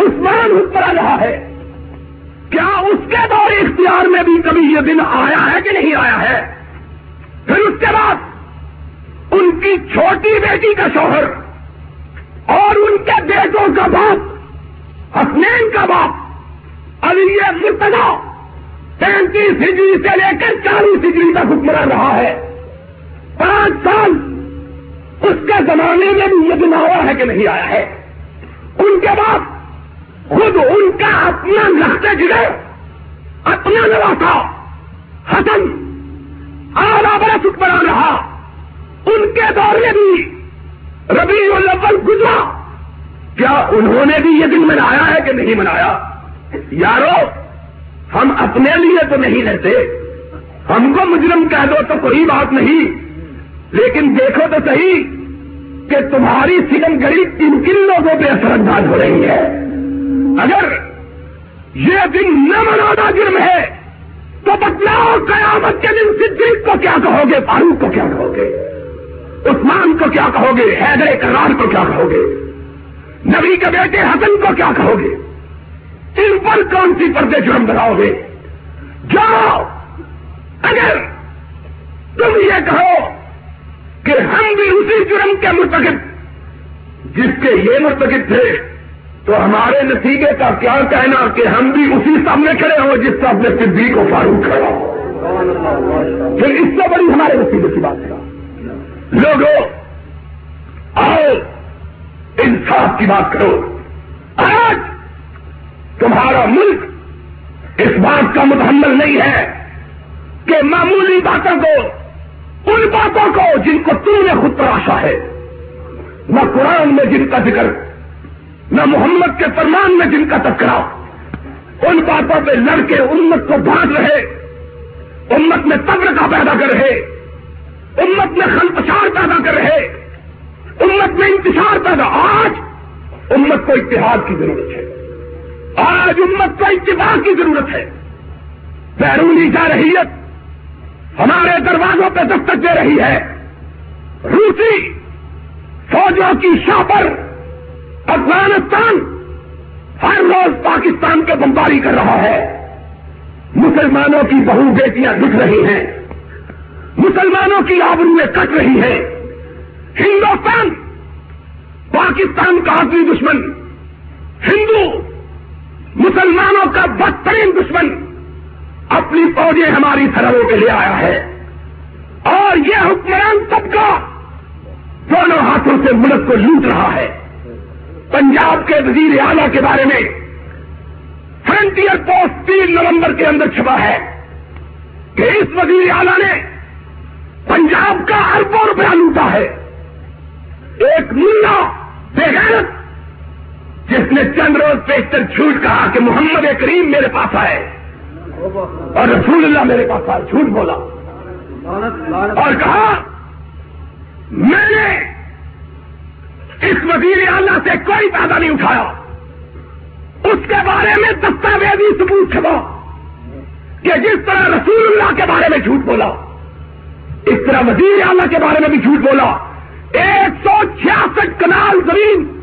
عثمان حکمران رہا ہے۔ کیا اس کے دور اختیار میں بھی کبھی یہ دن آیا ہے کہ نہیں آیا ہے؟ پھر اس کے بعد ان کی چھوٹی بیٹی کا شوہر اور ان کے بیٹوں کا باپ، حسنین کا باپ، علی مرتدا پینتیس ہجری سے لے کر چالیس ہجری تک حکمران رہا ہے۔ پانچ سال اس کے زمانے میں بھی یہ دن آیا ہے کہ نہیں آیا ہے۔ ان کے بعد خود ان کا اپنا لگتے جگہ اپنا نواسا حسن آلہ بڑا حکمران رہا۔ ان کے دور میں بھی ربیع الاول گزرا۔ کیا انہوں نے بھی یہ دن منایا ہے کہ نہیں منایا؟ یارو، ہم اپنے لیے تو نہیں رہتے۔ ہم کو مجرم کہہ دو تو کوئی بات نہیں۔ لیکن دیکھو تو صحیح کہ تمہاری سلم گڑی کن کن لوگوں پہ اثر انداز ہو رہی ہے۔ اگر یہ دن نہ منانا جرم ہے، تو بتلاؤ قیامت کے دن صدیق کو کیا کہو گے فاروق کو کیا کہو گے عثمان کو کیا کہو گے حیدر کرار کو کیا کہو گے نبی کے بیٹے حسن کو کیا کہو گے ان پر کون سی پردے جرم بناؤ گے؟ جاؤ، اگر تم یہ کہو کہ ہم بھی اسی جرم کے مرتکب۔ جس کے یہ مرتکب تھے، تو ہمارے نتیجے کا کیا کہنا کہ ہم بھی اسی سب میں کھڑے ہوں، جس سب میں صدیق و فاروق کھڑا ہو پھر اس سے بڑی ہمارے نتیجے کی بات ہے لوگوں آؤ انصاف کی بات کرو۔ آج تمہارا ملک اس بات کا متحمل نہیں ہے کہ معمولی باتوں کو ان باتوں کو جن کو تم نے خود تراشا ہے، نہ قرآن میں جن کا ذکر، نہ محمد کے فرمان میں جن کا ٹکراؤ ان باتوں پہ لڑ کے امت کو بانٹ رہے، امت میں تبر کا پیدا کر رہے، امت میں خلپچار پیدا کر رہے، امت میں انتشار پیدا۔ آج امت کو اتحاد کی ضرورت ہے۔ آج امت کو اتفاق کی ضرورت ہے۔ بیرونی جارحیت ہمارے دروازوں پہ دستک دے رہی ہے۔ روسی فوجوں کی شاہ پر افغانستان ہر روز پاکستان کے بمباری کر رہا ہے۔ مسلمانوں کی بہو بیٹیاں دکھ رہی ہیں۔ مسلمانوں کی آبرویں کٹ رہی ہیں۔ ہندوستان، پاکستان کا آخری دشمن، ہندو، مسلمانوں کا بدترین دشمن۔ اپنی فوجیں ہماری سرحدوں کے لے آیا ہے۔ اور یہ حکمران طبقہ دونوں ہاتھوں سے ملک کو لوٹ رہا ہے۔ پنجاب کے وزیر اعلیٰ کے بارے میں فرنٹیئر پوسٹ تین نومبر کے اندر چھپا ہے کہ اس وزیر اعلیٰ نے پنجاب کا اربوں روپیہ لوٹا ہے۔ ایک ملا بغیرت جس نے چند روز پیشتر جھوٹ کہا کہ محمد کریم میرے پاس آئے۔ اور رسول اللہ میرے پاس آئے، جھوٹ بولا۔ اور کہا، میں نے اس وزیر اعلیٰ سے کوئی پیدا نہیں اٹھایا۔ اس کے بارے میں دستاویزی ثبوت چھپا کہ جس طرح رسول اللہ کے بارے میں جھوٹ بولا، اس طرح وزیر اعلیٰ کے بارے میں بھی جھوٹ بولا۔ ایک سو چھیاسٹھ کنال زمین،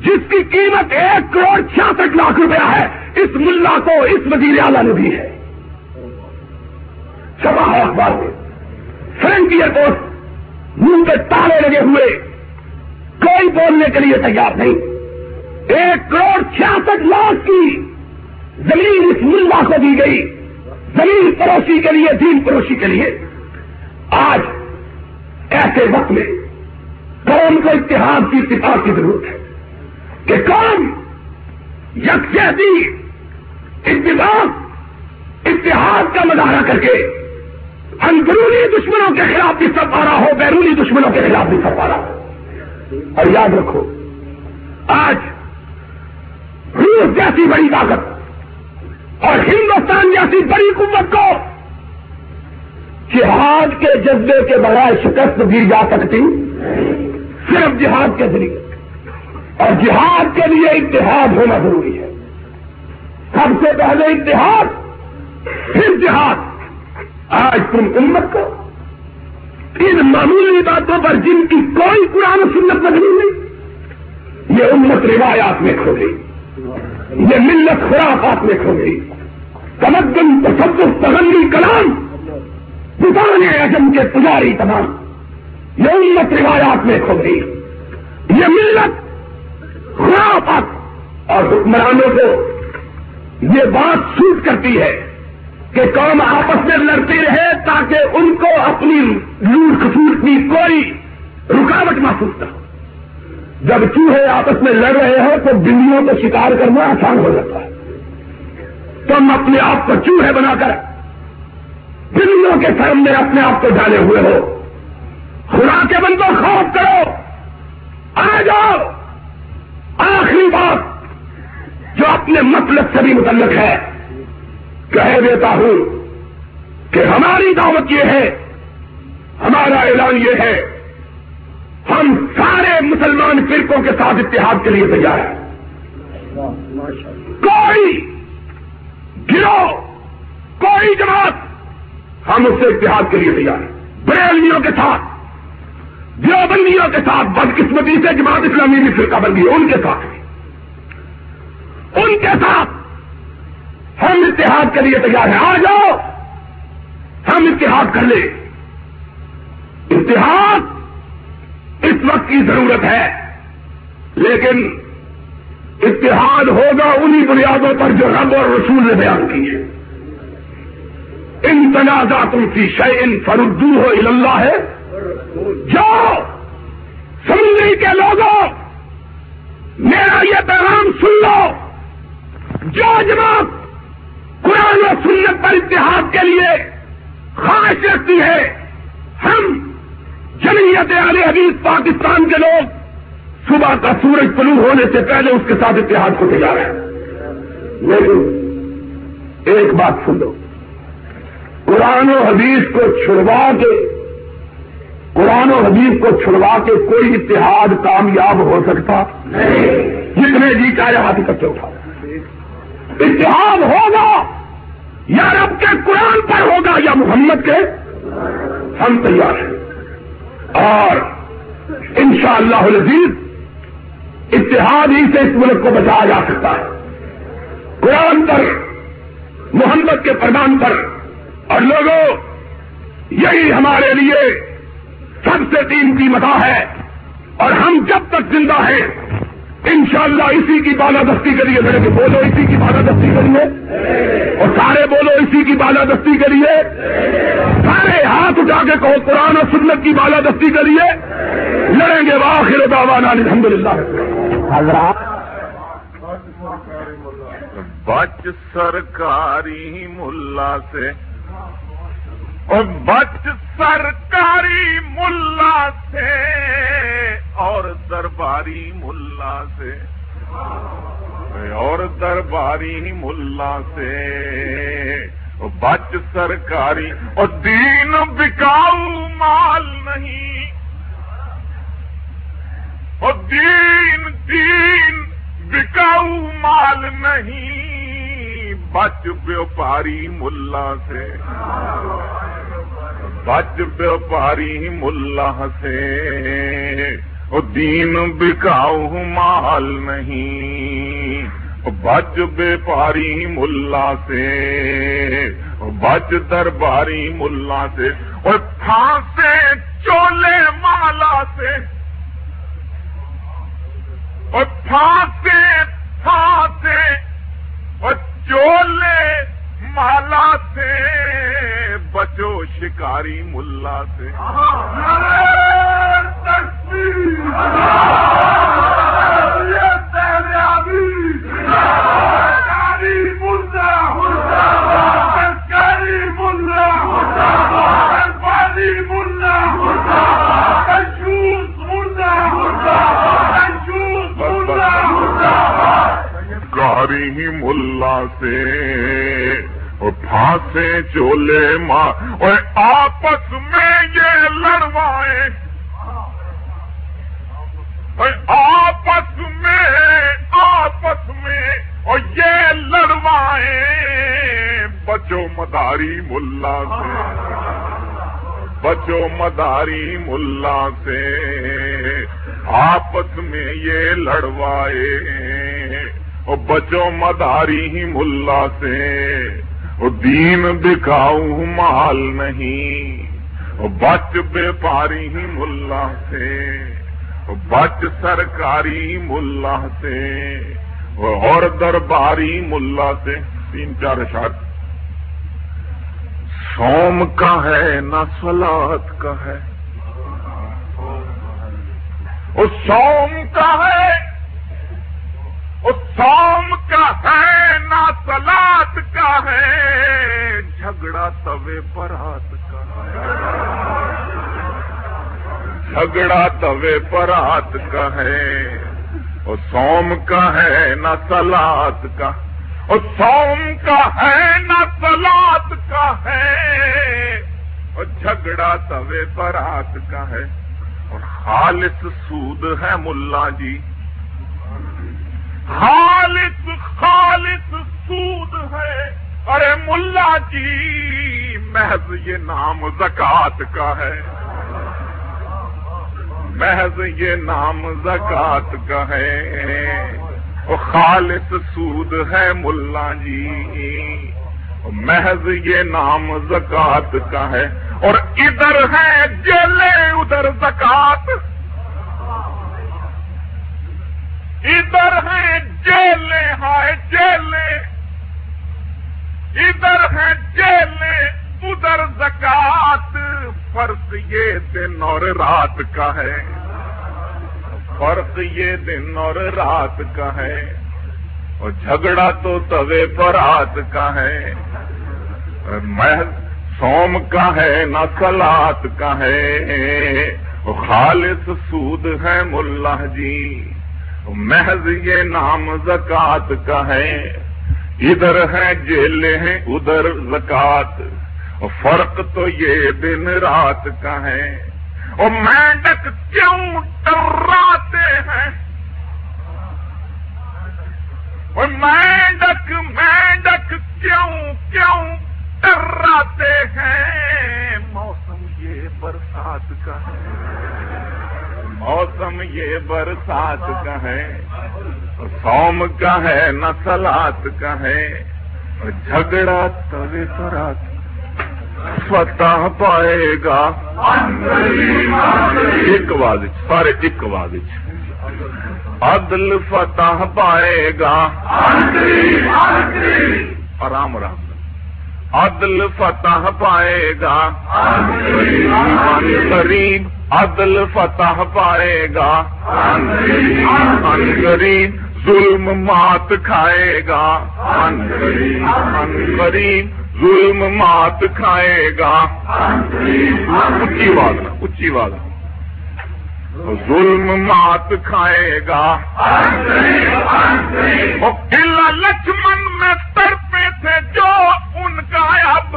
جس کی قیمت ایک کروڑ چھیاسٹھ لاکھ روپیہ ہے اس ملا کو اس وزیر اعلیٰ نے بھی ہے۔ سبا ہے اخبار میں فرنٹ ایئرپورٹ منہ پہ تالے لگے ہوئے، کوئی بولنے کے لیے تیار نہیں۔ ایک کروڑ چھیاسٹھ لاکھ کی زمین اس ملا کو دی گئی۔ زمین پڑوسی کے لیے، دین پڑوسی کے لیے۔ آج ایسے وقت میں قوم کو اتحاد کی اتفاق کی ضرورت ہے کہ کون یکجہتی اتفاق اتحاد کا مظاہرہ کر کے اندرونی دشمنوں کے خلاف بھی سب رہا ہو، بیرونی دشمنوں کے خلاف بھی سب رہا ہو۔ اور یاد رکھو، آج روس جیسی بڑی طاقت اور ہندوستان جیسی بڑی قوت کو جہاد کے جذبے کے بغیر شکست دی جا سکتی، صرف جہاد کے ذریعے۔ اور جہاد کے لیے اتحاد ہونا ضروری ہے۔ سب سے پہلے اتحاد، پھر جہاد۔ آج تم امت کو ان معمولی باتوں پر جن کی کوئی قرآن سنت نہیں ہوئی یہ امت روایات میں کھو گئی۔ یہ ملت خرافات میں کھو گئی۔ تمدن تصدف تغلی، کلام۔ دکان اعظم کے پجاری تمام۔ یہ امت روایات میں کھو گئی۔ یہ ملت خرافت اور حکمرانوں کو یہ بات سوٹ کرتی ہے کہ قوم آپس میں لڑتی رہے تاکہ ان کو اپنی لوٹ کھسوٹ کی کوئی رکاوٹ محسوس نہ جب چوہے آپس میں لڑ رہے ہو تو بلیوں کو شکار کرنا آسان ہو جاتا ہے۔ تم اپنے آپ کو چوہے بنا کر بلیوں کے سامنے اپنے آپ کو ڈالے ہوئے ہو۔ خدا کے بندوں، خوف کرو۔ آ جاؤ۔ آخری بات جو اپنے مطلب سے بھی متعلق ہے۔ کہہ دیتا ہوں کہ ہماری دعوت یہ ہے، ہمارا اعلان یہ ہے، ہم سارے مسلمان فرقوں کے ساتھ اتحاد کے لیے تیار ہیں۔ کوئی گروہ، کوئی جماعت ہم اس سے اتحاد کے لیے تیار ہیں۔ بریلویوں کے ساتھ، دیوبندیوں کے ساتھ، بدقسمتی سے جماعت اسلامی بھی فرقہ بندی ہے، ان کے ساتھ۔ ان کے ساتھ ہم اتحاد کے لیے تیار ہیں۔ آ جاؤ۔ ہم اتحاد کر لیں۔ اتحاد اس وقت کی ضرورت ہے۔ لیکن اتحاد ہوگا انہی بنیادوں پر جو رب اور رسول نے بیان کی ہے ان تنازعاتوں کی شے ان فردو ہو اللہ۔ ہے جو سننے کے لوگوں، میرا یہ پیغام سن لو۔ جو جماعت قرآن و سنت پر اتحاد کے لیے خواہش رکھتی ہے ہم جمعیت علی حدیث پاکستان کے لوگ صبح کا سورج طلوع ہونے سے پہلے اس کے ساتھ اتحاد کو تیار ہے لیکن ایک بات سن لو قرآن و حدیث کو چھڑوا کے قرآن و حدیث کو چھڑوا کے کوئی اتحاد کامیاب ہو سکتا؟ نہیں۔ جتنے جی چاہے ہاتھ اکٹھے اٹھا اتحاد ہوگا، یا رب کے قرآن پر ہوگا یا محمد کے، ہم تیار ہیں۔ اور انشاءاللہ شاء اللہ اتحاد ہی سے اس ملک کو بچایا جا سکتا ہے۔ قرآن پر، محمد کے فرمان پر۔ اور لوگوں، یہی ہمارے لیے سب سے تین کی متا ہے۔ اور ہم جب تک زندہ ہیں انشاءاللہ اسی کی بالادستی کریے میرے کو بولو اسی کی بالادستی کریے اور سارے بولو اسی کی بالادستی کریے سارے ہاتھ اٹھا کے کہو قرآن اور سنت کی بالادستی کریے لڑیں گے واخر باوانا الحمد للہ بچ سرکاری ملا سے بچ سرکاری ملا سے اور درباری ملا سے اور درباری ملا سے بچ سرکاری اور دین بکاؤ مال نہیں اور دین دین بکاؤ مال نہیں بچ ویوپاری ملا سے۔ بچ ویوپاری ملا سے۔ دین بکاؤ مال نہیں۔ بچ ویپاری ملا سے۔ بچ درباری ملا سے۔ اور پھانسے چولے مالا سے۔ اور پھانسے اور چولے مالا سے بچو شکاری ملا سے۔ گاری ملا سے۔ پھانسے چولے ماں اور آپس میں یہ لڑوائے۔ آپس میں آپس میں، اور یہ لڑوائے۔ بچو مداری ملا سے۔ بچو مداری ملا سے۔ آپس میں یہ لڑوائے۔ اور بچو مداری ملا سے۔ دین دکھاؤ مال نہیں بچ بے پاری ملا سے بچ سرکاری ملا سے، اور درباری ملا سے، تین چار شاد سوم کا ہے نہ سلاد کا ہے۔ سوم کا ہے سوم کا ہے، نہ سلاد کا ہے، جھگڑا توے پر ہاتھ کا جھگڑا توے پر ہاتھ کا ہے۔ اور سوم کا ہے، نہ سلاد کا۔ اور سوم کا ہے، نہ سلاد کا ہے۔ اور جھگڑا توے پر ہاتھ کا ہے۔ اور خالص سود ہے ملا جی۔ خالص خالص سود ہے۔ ارے ملا جی محض یہ نام زکات کا ہے۔ محض یہ نام زکات کا ہے۔ وہ خالص سود ہے ملا جی۔ محض یہ نام زکات کا ہے۔ اور ادھر ہے جلے ادھر زکات ادھر ہیں جیلیں ہائے جیلیں ادھر ہیں جیلیں ادھر زکات۔ فرق یہ دن اور رات کا ہے۔ فرق یہ دن اور رات کا ہے۔ اور جھگڑا تو توے پر رات کا ہے۔ محض سوم کا ہے، نہ سلاد کا ہے۔ خالص سود ہے ملا جی۔ محض یہ نام زکات کا ہے۔ ادھر ہے جیل ہیں ادھر زکات۔ فرق تو یہ دن رات کا ہے۔ اور مینڈک کیوں ڈراتے ہیں؟ اور مینڈک مینڈک کیوں کیوں ڈراتے ہیں؟ موسم یہ برسات کا ہے۔ موسم یہ برسات کا ہے سوم کا ہے نہ سلاد کا ہے جھگڑا توے رات فتح پائے گا۔ ایک آواز سارے ایک آواز عدل فتح پائے گا۔ آرام آرام۔ عدل فتح پائے گا۔ قریب عدل فتح پائے گا۔ قریب ظلم مات کھائے گا۔ قریب ظلم مات کھائے گا۔ اچھی بات اچھی بات ظلم مات کھائے گا۔ قلعہ لکشمن میں ترپے تھے جو ان کا اب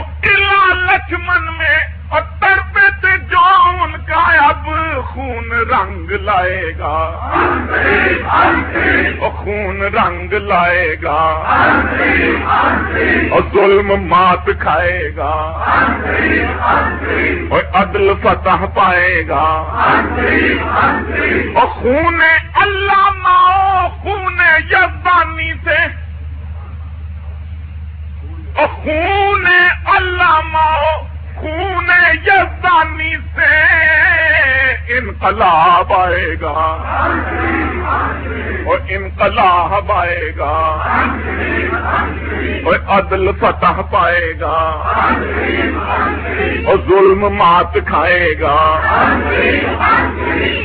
قلعہ لکشمن میں اور ترپے تھے جو ان کا اب خون رنگ لائے گا۔ خون رنگ لائے گا۔ اور ظلم مات کھائے گا۔ اور عدل فتح پائے گا۔ اور خون اللہ ماؤ، خون یزبانی سے خون اللہ ماؤ خون یزدانی سے انقلاب آئے گا۔ اور انقلاب آئے گا۔ اور عدل فتح پائے گا۔ اور ظلم مات کھائے گا۔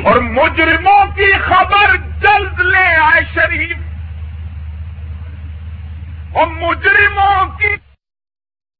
اور مجرموں کی خبر جلد لے آئے شریف اور مجرموں کی